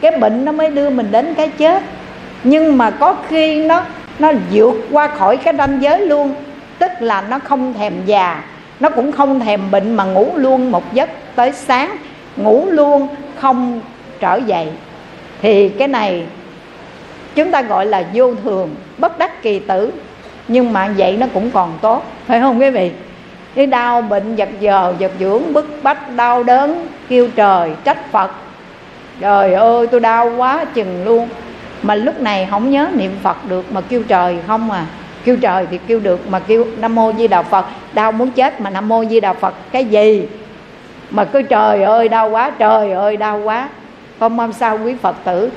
cái bệnh nó mới đưa mình đến cái chết. Nhưng mà có khi nó nó vượt qua khỏi cái ranh giới luôn tức là nó không thèm già, nó cũng không thèm bệnh mà ngủ luôn một giấc tới sáng. Ngủ luôn, không trở dậy. Thì cái này chúng ta gọi là vô thường, bất đắc kỳ tử. Nhưng mà vậy nó cũng còn tốt, phải không quý vị? Cái đau bệnh giật giờ, giật dưỡng, bức bách, đau đớn, kêu trời, trách phật. Trời ơi, tôi đau quá chừng luôn. Mà lúc này không nhớ niệm phật được mà kêu trời không à kêu trời thì kêu được, mà kêu nam mô di đà phật. Đau muốn chết mà nam mô di đà phật. Cái gì? Mà cứ trời ơi, đau quá, trời ơi, đau quá. Không mong sao quý phật tử.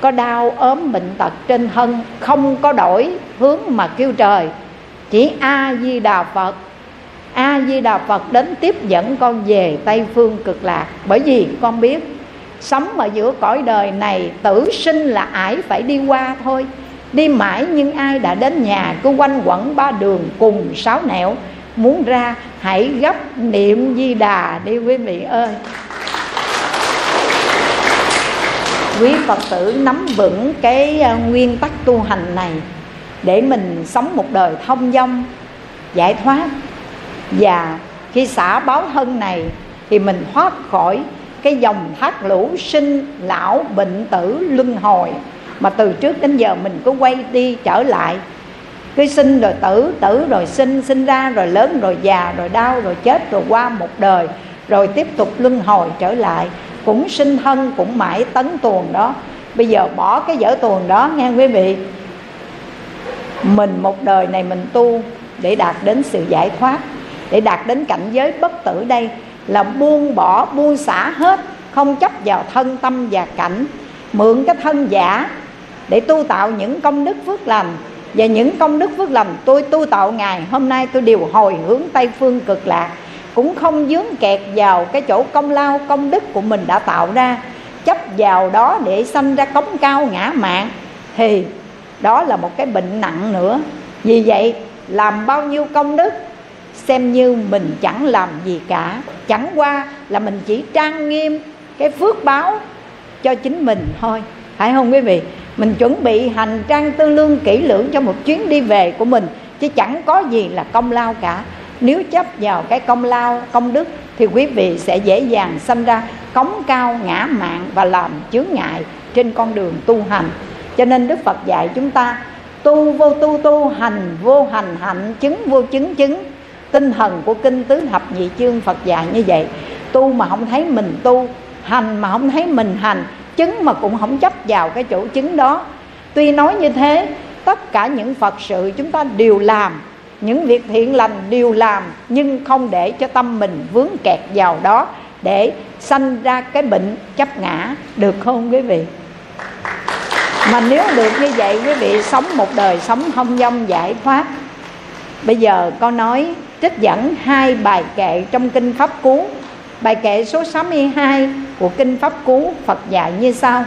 Có đau ốm bệnh tật trên thân, không có đổi hướng mà kêu trời. Chỉ a di đà phật. A di đà phật đến tiếp dẫn con về tây phương cực lạc. Bởi vì con biết, sống ở giữa cõi đời này, tử sinh là ải phải đi qua thôi đi mãi nhưng ai đã đến nhà, cứ quanh quẩn ba đường cùng sáu nẻo. Muốn ra, hãy gấp niệm di đà đi quý vị ơi. Quý phật tử nắm vững cái ờ, nguyên tắc tu hành này, để mình sống một đời thông dong, giải thoát. Và khi xả báo thân này, thì mình thoát khỏi cái dòng thác lũ sinh, lão, bệnh tử, luân hồi mà từ trước đến giờ mình cứ quay đi trở lại. Cứ sinh rồi tử tử rồi sinh sinh ra rồi lớn rồi già rồi đau rồi chết rồi qua một đời, rồi tiếp tục luân hồi trở lại. Cũng sinh thân, cũng mãi tấn tuồng đó. Bây giờ bỏ cái dở tuồng đó, nghe quý vị? Mình một đời này mình tu để đạt đến sự giải thoát, để đạt đến cảnh giới bất tử đây là buông bỏ, buông xả hết, không chấp vào thân tâm và cảnh. Mượn cái thân giả để tu tạo những công đức phước lành. Và những công đức phước lành tôi tu tạo ngày, hôm nay tôi đều hồi hướng tây phương cực lạc. Cũng không dướng kẹt vào cái chỗ công lao, công đức của mình đã tạo ra. Chấp vào đó để sanh ra cống cao ngã mạng. Thì đó là một cái bệnh nặng nữa. Vì vậy, làm bao nhiêu công đức, xem như mình chẳng làm gì cả. Chẳng qua là mình chỉ trang nghiêm cái phước báo cho chính mình thôi. Phải không quý vị? Mình chuẩn bị hành trang tư lương kỹ lưỡng cho một chuyến đi về của mình, chứ chẳng có gì là công lao cả. Nếu chấp vào cái công lao, công đức thì quý vị sẽ dễ dàng sanh ra cống cao, ngã mạng và làm chướng ngại trên con đường tu hành. Cho nên đức phật dạy chúng ta, tu vô tu tu, hành vô hành, hạnh chứng vô chứng chứng. Tinh thần của kinh tứ thập nhị chương phật dạy như vậy, tu mà không thấy mình tu, hành mà không thấy mình hành chứng mà cũng không chấp vào cái chỗ chứng đó. Tuy nói như thế, tất cả những phật sự chúng ta đều làm, những việc thiện lành đều làm, nhưng không để cho tâm mình vướng kẹt vào đó để sanh ra cái bệnh chấp ngã. Được không quý vị? Mà nếu được như vậy, quý vị sống một đời sống thông dong, giải thoát. Bây giờ con nói trích dẫn hai bài kệ trong kinh pháp cú bài kệ số 62 của kinh pháp cú, Phật dạy như sau.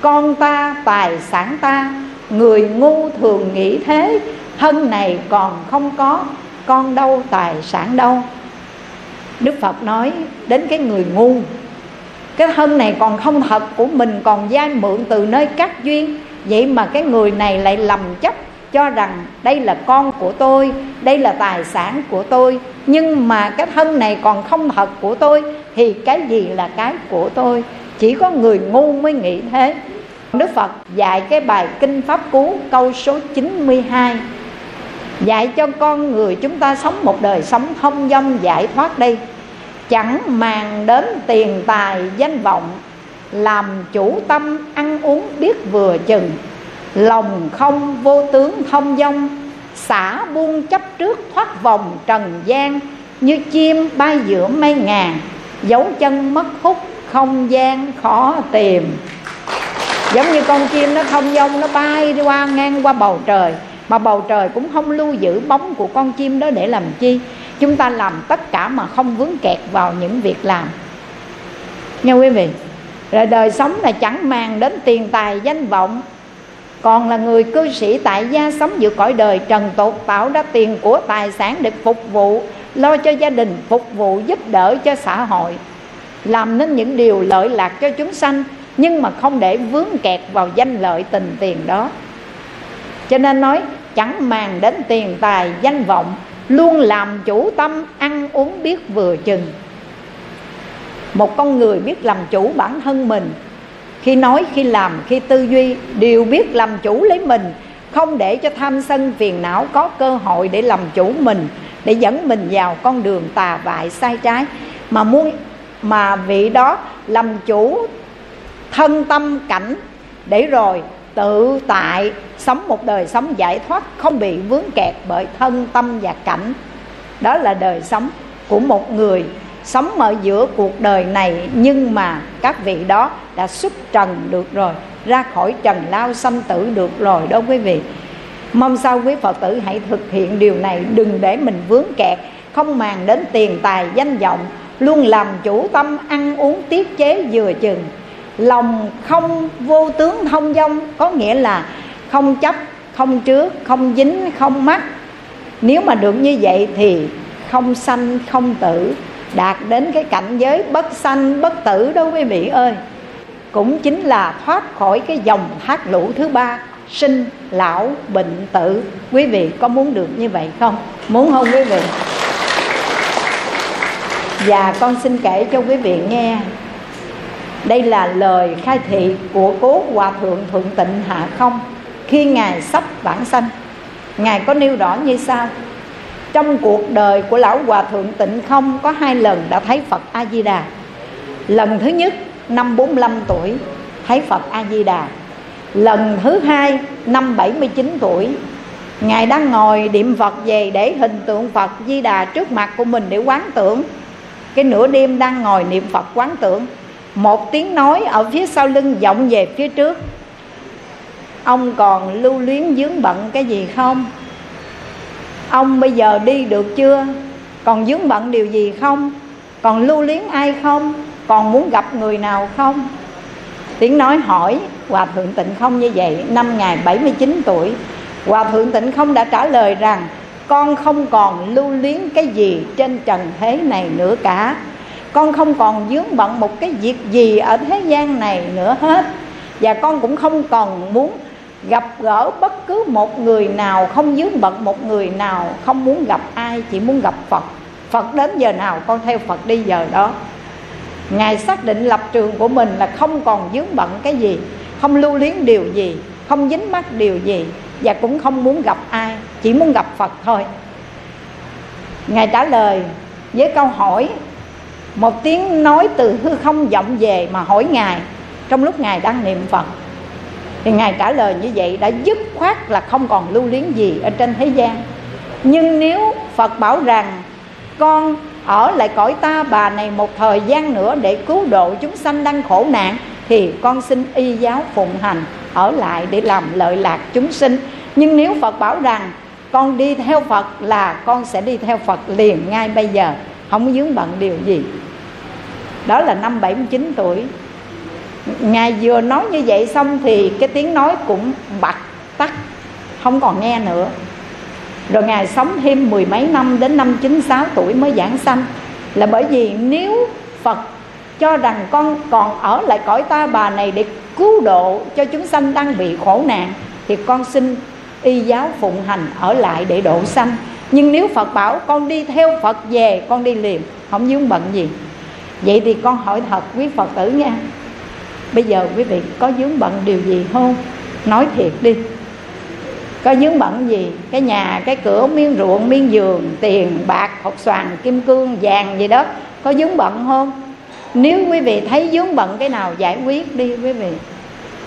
Con ta, tài sản ta, người ngu thường nghĩ thế, thân này còn không có, con đâu tài sản đâu. Đức phật nói đến cái người ngu, cái thân này còn không thật của mình, còn vay mượn từ nơi các duyên. Vậy mà cái người này lại lầm chấp cho rằng đây là con của tôi đây là tài sản của tôi nhưng mà cái thân này còn không thật của tôi thì cái gì là cái của tôi? Chỉ có người ngu mới nghĩ thế. Đức Phật dạy cái bài Kinh Pháp Cú câu số 92 Dạy cho con người chúng ta sống một đời sống thông dong giải thoát đi, Chẳng màng đến tiền tài danh vọng Làm chủ tâm ăn uống biết vừa chừng. Lòng không vô tướng thông dong, Xả buông chấp trước thoát vòng trần gian. Như chim bay giữa mây ngàn Dấu chân mất hút không gian khó tìm. Giống như con chim nó thông dong, nó bay đi qua ngang qua bầu trời, mà bầu trời cũng không lưu giữ bóng của con chim đó để làm chi. Chúng ta làm tất cả mà không vướng kẹt vào những việc làm. Nha quý vị, rồi đời sống là chẳng màng đến tiền tài danh vọng còn là người cư sĩ tại gia sống giữa cõi đời, trần tục tạo ra tiền của tài sản để phục vụ, lo cho gia đình, phục vụ giúp đỡ cho xã hội. Làm nên những điều lợi lạc cho chúng sanh, nhưng mà không để vướng kẹt vào danh lợi tình tiền đó. Cho nên nói, chẳng màng đến tiền tài, danh vọng, luôn làm chủ tâm, ăn uống biết vừa chừng. Một con người biết làm chủ bản thân mình khi nói, khi làm, khi tư duy, đều biết làm chủ lấy mình. Không để cho tham sân phiền não có cơ hội để làm chủ mình, để dẫn mình vào con đường tà vại sai trái. Mà muốn, mà vị đó làm chủ thân tâm cảnh, để rồi tự tại sống một đời sống giải thoát, không bị vướng kẹt bởi thân tâm và cảnh. Đó là đời sống của một người sống ở giữa cuộc đời này, nhưng mà các vị đó đã xuất trần được rồi, ra khỏi trần lao sanh tử được rồi đó quý vị. Mong sao quý phật tử hãy thực hiện điều này, đừng để mình vướng kẹt, không màng đến tiền tài danh vọng, luôn làm chủ tâm, ăn uống tiết chế vừa chừng. Lòng không vô tướng thông dong, có nghĩa là không chấp, không trước, không dính, không mắc. Nếu mà được như vậy thì không sanh, không tử đạt đến cái cảnh giới bất sanh, bất tử đó quý vị ơi. Cũng chính là thoát khỏi cái dòng thác lũ thứ ba, sinh, lão, bệnh, tử. Quý vị có muốn được như vậy không? Muốn không quý vị? Và con xin kể cho quý vị nghe. Đây là lời khai thị của cố hòa thượng thuận tịnh hạ không khi ngài sắp vãng sanh. Ngài có nêu rõ như sau trong cuộc đời của lão hòa thượng tịnh không có hai lần đã thấy phật a di đà lần thứ nhất, năm 45 tuổi, thấy phật a di đà lần thứ hai, năm 79 tuổi, ngài đang ngồi niệm phật về để hình tượng phật di đà trước mặt của mình để quán tưởng. Cái nửa đêm đang ngồi niệm phật quán tưởng, một tiếng nói ở phía sau lưng vọng về phía trước. Ông còn lưu luyến dướng bận cái gì không? Ông bây giờ đi được chưa? Còn dướng bận điều gì không? Còn lưu luyến ai không? Còn muốn gặp người nào không? Tiếng nói hỏi, hòa thượng tịnh không như vậy, năm ngày 79 tuổi. Hòa thượng tịnh không đã trả lời rằng, con không còn lưu luyến cái gì trên trần thế này nữa cả. Con không còn dướng bận một cái việc gì ở thế gian này nữa hết. Và con cũng không còn muốn gặp gỡ bất cứ một người nào, không dướng bận một người nào, không muốn gặp ai, chỉ muốn gặp phật. Phật đến giờ nào con theo phật đi giờ đó. Ngài xác định lập trường của mình là không còn dướng bận cái gì, không lưu luyến điều gì, không dính mắc điều gì, và cũng không muốn gặp ai, chỉ muốn gặp phật thôi. Ngài trả lời với câu hỏi, một tiếng nói từ hư không vọng về mà hỏi ngài, trong lúc ngài đang niệm phật thì ngài trả lời như vậy đã dứt khoát là không còn lưu luyến gì ở trên thế gian. Nhưng nếu phật bảo rằng, con ở lại cõi ta bà này một thời gian nữa để cứu độ chúng sanh đang khổ nạn, thì con xin y giáo phụng hành, ở lại để làm lợi lạc chúng sinh. Nhưng nếu phật bảo rằng, con đi theo phật là con sẽ đi theo phật liền ngay bây giờ, không dướng bận điều gì. Đó là năm 79 tuổi. Ngài vừa nói như vậy xong thì cái tiếng nói cũng bật tắt, Không còn nghe nữa. Rồi Ngài sống thêm mười mấy năm đến năm 96 tuổi mới giảng sanh. Là bởi vì nếu Phật cho rằng con còn ở lại cõi ta bà này để cứu độ cho chúng sanh đang bị khổ nạn, Thì con xin y giáo phụng hành ở lại để độ sanh. Nhưng nếu Phật bảo con đi theo Phật về, con đi liền, Không dướng bận gì. Vậy thì con hỏi thật quý Phật tử nha Bây giờ quý vị có dướng bận điều gì không? Nói thiệt đi. Có dướng bận gì? Cái nhà, cái cửa, miếng ruộng, miếng giường Tiền, bạc, hột xoàn, kim cương, vàng gì đó. Có dướng bận không? Nếu quý vị thấy dướng bận cái nào giải quyết đi quý vị.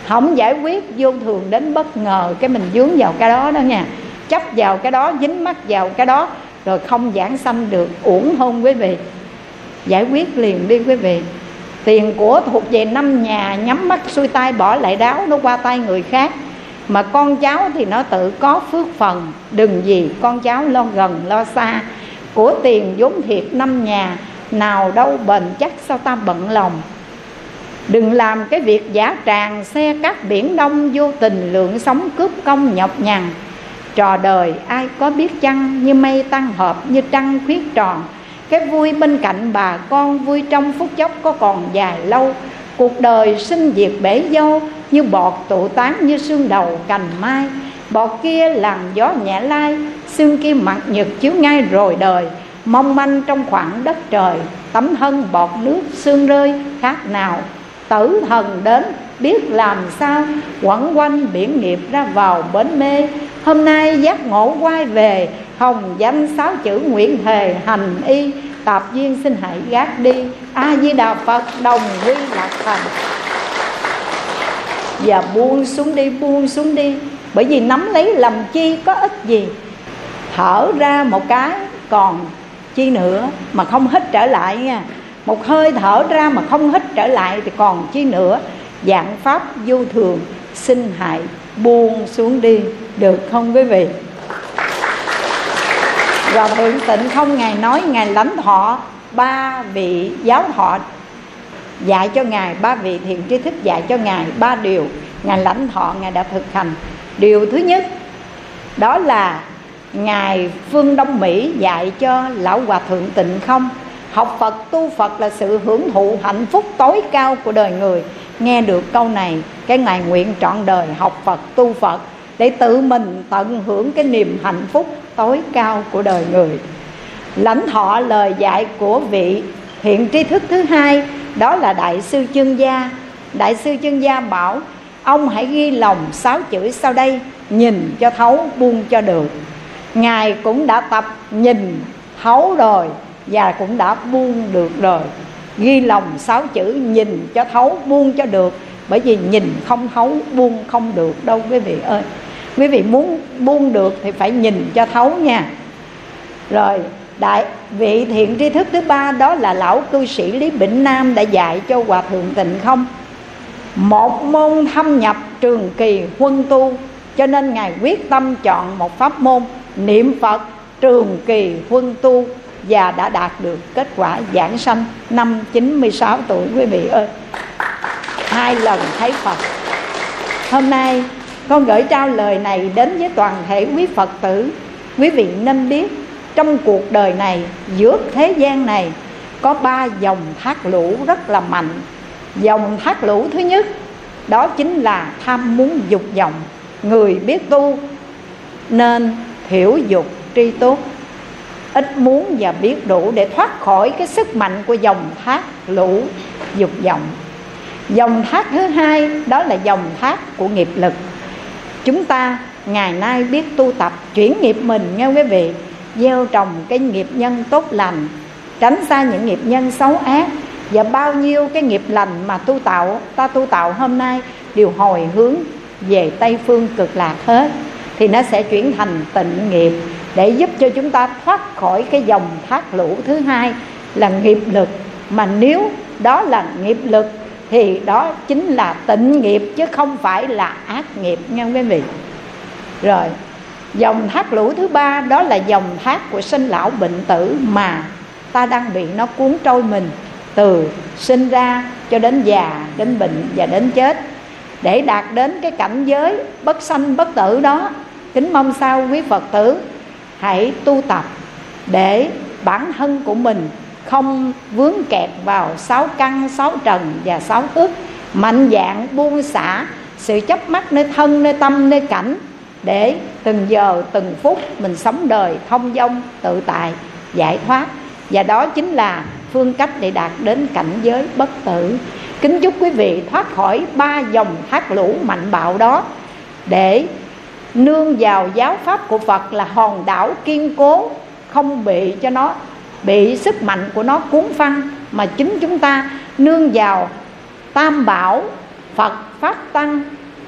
Không giải quyết vô thường đến bất ngờ Cái mình dướng vào cái đó đó nha. Chấp vào cái đó, dính mắt vào cái đó Rồi không giảng sanh được uổng không quý vị. Giải quyết liền đi quý vị tiền của thuộc về năm nhà nhắm mắt xuôi tay bỏ lại đáo nó qua tay người khác. Mà con cháu thì nó tự có phước phần. Đừng gì con cháu lo gần, lo xa. Của tiền vốn thiệt năm nhà, nào đâu bền chắc sao ta bận lòng. Đừng làm cái việc giả tràng, xe cát biển đông, vô tình lượng sống cướp công nhọc nhằn. Trò đời ai có biết chăng, như mây tăng hợp như trăng khuyết tròn cái vui bên cạnh bà con vui trong phút chốc có còn dài lâu. Cuộc đời sinh diệt bể dâu như bọt tụ tán như xương đầu cành mai. Bọt kia làm gió nhẹ lai, xương kia mặt nhật chiếu ngay rồi đời. Mong manh trong khoảng đất trời, tấm thân bọt nước xương rơi khác nào. Tử thần đến, biết làm sao, quẩn quanh biển nghiệp ra vào bến mê. Hôm nay giác ngộ quay về hồng danh sáu chữ nguyện thề hành y. Tạp duyên xin hãy gác đi. A di đà phật, đồng quy lạc thành. Và buông xuống đi, buông xuống đi. Bởi vì nắm lấy làm chi có ích gì. Thở ra một cái, còn chi nữa mà không hít trở lại nha. Một hơi thở ra mà không hít trở lại thì còn chi nữa. Dạng pháp vô thường, xin hãy buông xuống đi. Được không quý vị? Và thượng tịnh không ngài nói, ngài lãnh thọ ba vị giáo thọ dạy cho ngài, ba vị thiện tri thức dạy cho ngài ba điều. Ngài lãnh thọ ngài đã thực hành. Điều thứ nhất, đó là ngài phương đông mỹ dạy cho lão hòa thượng tịnh không? Học phật, tu phật là sự hưởng thụ hạnh phúc tối cao của đời người. Nghe được câu này, cái ngài nguyện trọn đời học phật, tu phật để tự mình tận hưởng cái niềm hạnh phúc tối cao của đời người. Lãnh thọ lời dạy của vị hiện tri thức thứ hai, đó là đại sư chương gia. Đại sư chương gia bảo, ông hãy ghi lòng sáu chữ sau đây, nhìn cho thấu buông cho được. Ngài cũng đã tập nhìn, thấu rồi và cũng đã buông được rồi ghi lòng sáu chữ nhìn cho thấu, buông cho được bởi vì nhìn không thấu, buông không được đâu, quý vị ơi. Quý vị muốn buông được thì phải nhìn cho thấu nha. Rồi, đại vị thiện tri thức thứ ba đó là lão cư sĩ lý bỉnh nam đã dạy cho hòa thượng tịnh không? Một môn thâm nhập trường kỳ huân tu, cho nên ngài quyết tâm chọn một pháp môn niệm phật trường kỳ huân tu và đã đạt được kết quả giảng sanh năm 96 tuổi, quý vị ơi hai lần thấy Phật. Hôm nay, con gửi trao lời này đến với toàn thể quý Phật tử. Quý vị nên biết, trong cuộc đời này, giữa thế gian này, có ba dòng thác lũ rất là mạnh. Dòng thác lũ thứ nhất, đó chính là tham muốn dục vọng. Người biết tu nên thiểu dục tri tốt ít muốn và biết đủ để thoát khỏi cái sức mạnh của dòng thác lũ dục vọng dòng thác thứ hai, đó là dòng thác của nghiệp lực. Chúng ta ngày nay biết tu tập, chuyển nghiệp mình nghe quý vị. Gieo trồng cái nghiệp nhân tốt lành, tránh xa những nghiệp nhân xấu ác. Và bao nhiêu cái nghiệp lành mà tu tạo, ta tu tạo hôm nay đều hồi hướng về tây phương cực lạc hết. Thì nó sẽ chuyển thành tịnh nghiệp để giúp cho chúng ta thoát khỏi cái dòng thác lũ thứ hai là nghiệp lực. Mà nếu đó là nghiệp lực thì đó chính là tịnh nghiệp chứ không phải là ác nghiệp nha quý vị? Rồi, dòng thác lũ thứ ba đó là dòng thác của sinh lão bệnh tử mà ta đang bị nó cuốn trôi mình từ sinh ra cho đến già, đến bệnh và đến chết. Để đạt đến cái cảnh giới bất sanh bất tử đó, kính mong sao quý phật tử hãy tu tập để bản thân của mình không vướng kẹt vào sáu căn, sáu trần và sáu thước mạnh dạng, buông xả, sự chấp mắc nơi thân, nơi tâm, nơi cảnh, để từng giờ, từng phút mình sống đời thông dong, tự tại, giải thoát. Và đó chính là phương cách để đạt đến cảnh giới bất tử. Kính chúc quý vị thoát khỏi ba dòng thác lũ mạnh bạo đó, để nương vào giáo pháp của phật là hòn đảo kiên cố, không bị cho nó bị sức mạnh của nó cuốn phăng mà chính chúng ta nương vào tam bảo phật pháp tăng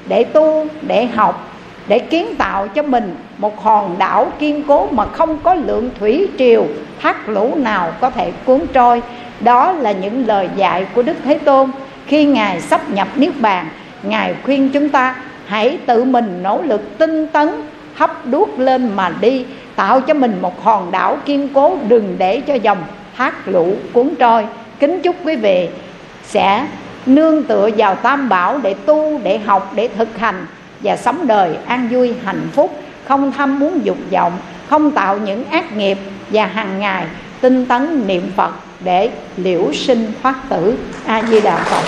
để tu, để học, để kiến tạo cho mình một hòn đảo kiên cố mà không có lượng thủy triều, thác lũ nào có thể cuốn trôi. Đó là những lời dạy của đức thế tôn. Khi ngài sắp nhập niết bàn, ngài khuyên chúng ta hãy tự mình nỗ lực tinh tấn, hấp đuốc lên mà đi tạo cho mình một hòn đảo kiên cố đừng để cho dòng thác lũ cuốn trôi. Kính chúc quý vị sẽ nương tựa vào tam bảo để tu, để học, để thực hành và sống đời an vui, hạnh phúc, không tham muốn dục vọng, không tạo những ác nghiệp và hàng ngày tinh tấn niệm phật để liễu sinh thoát tử. A di đà phật.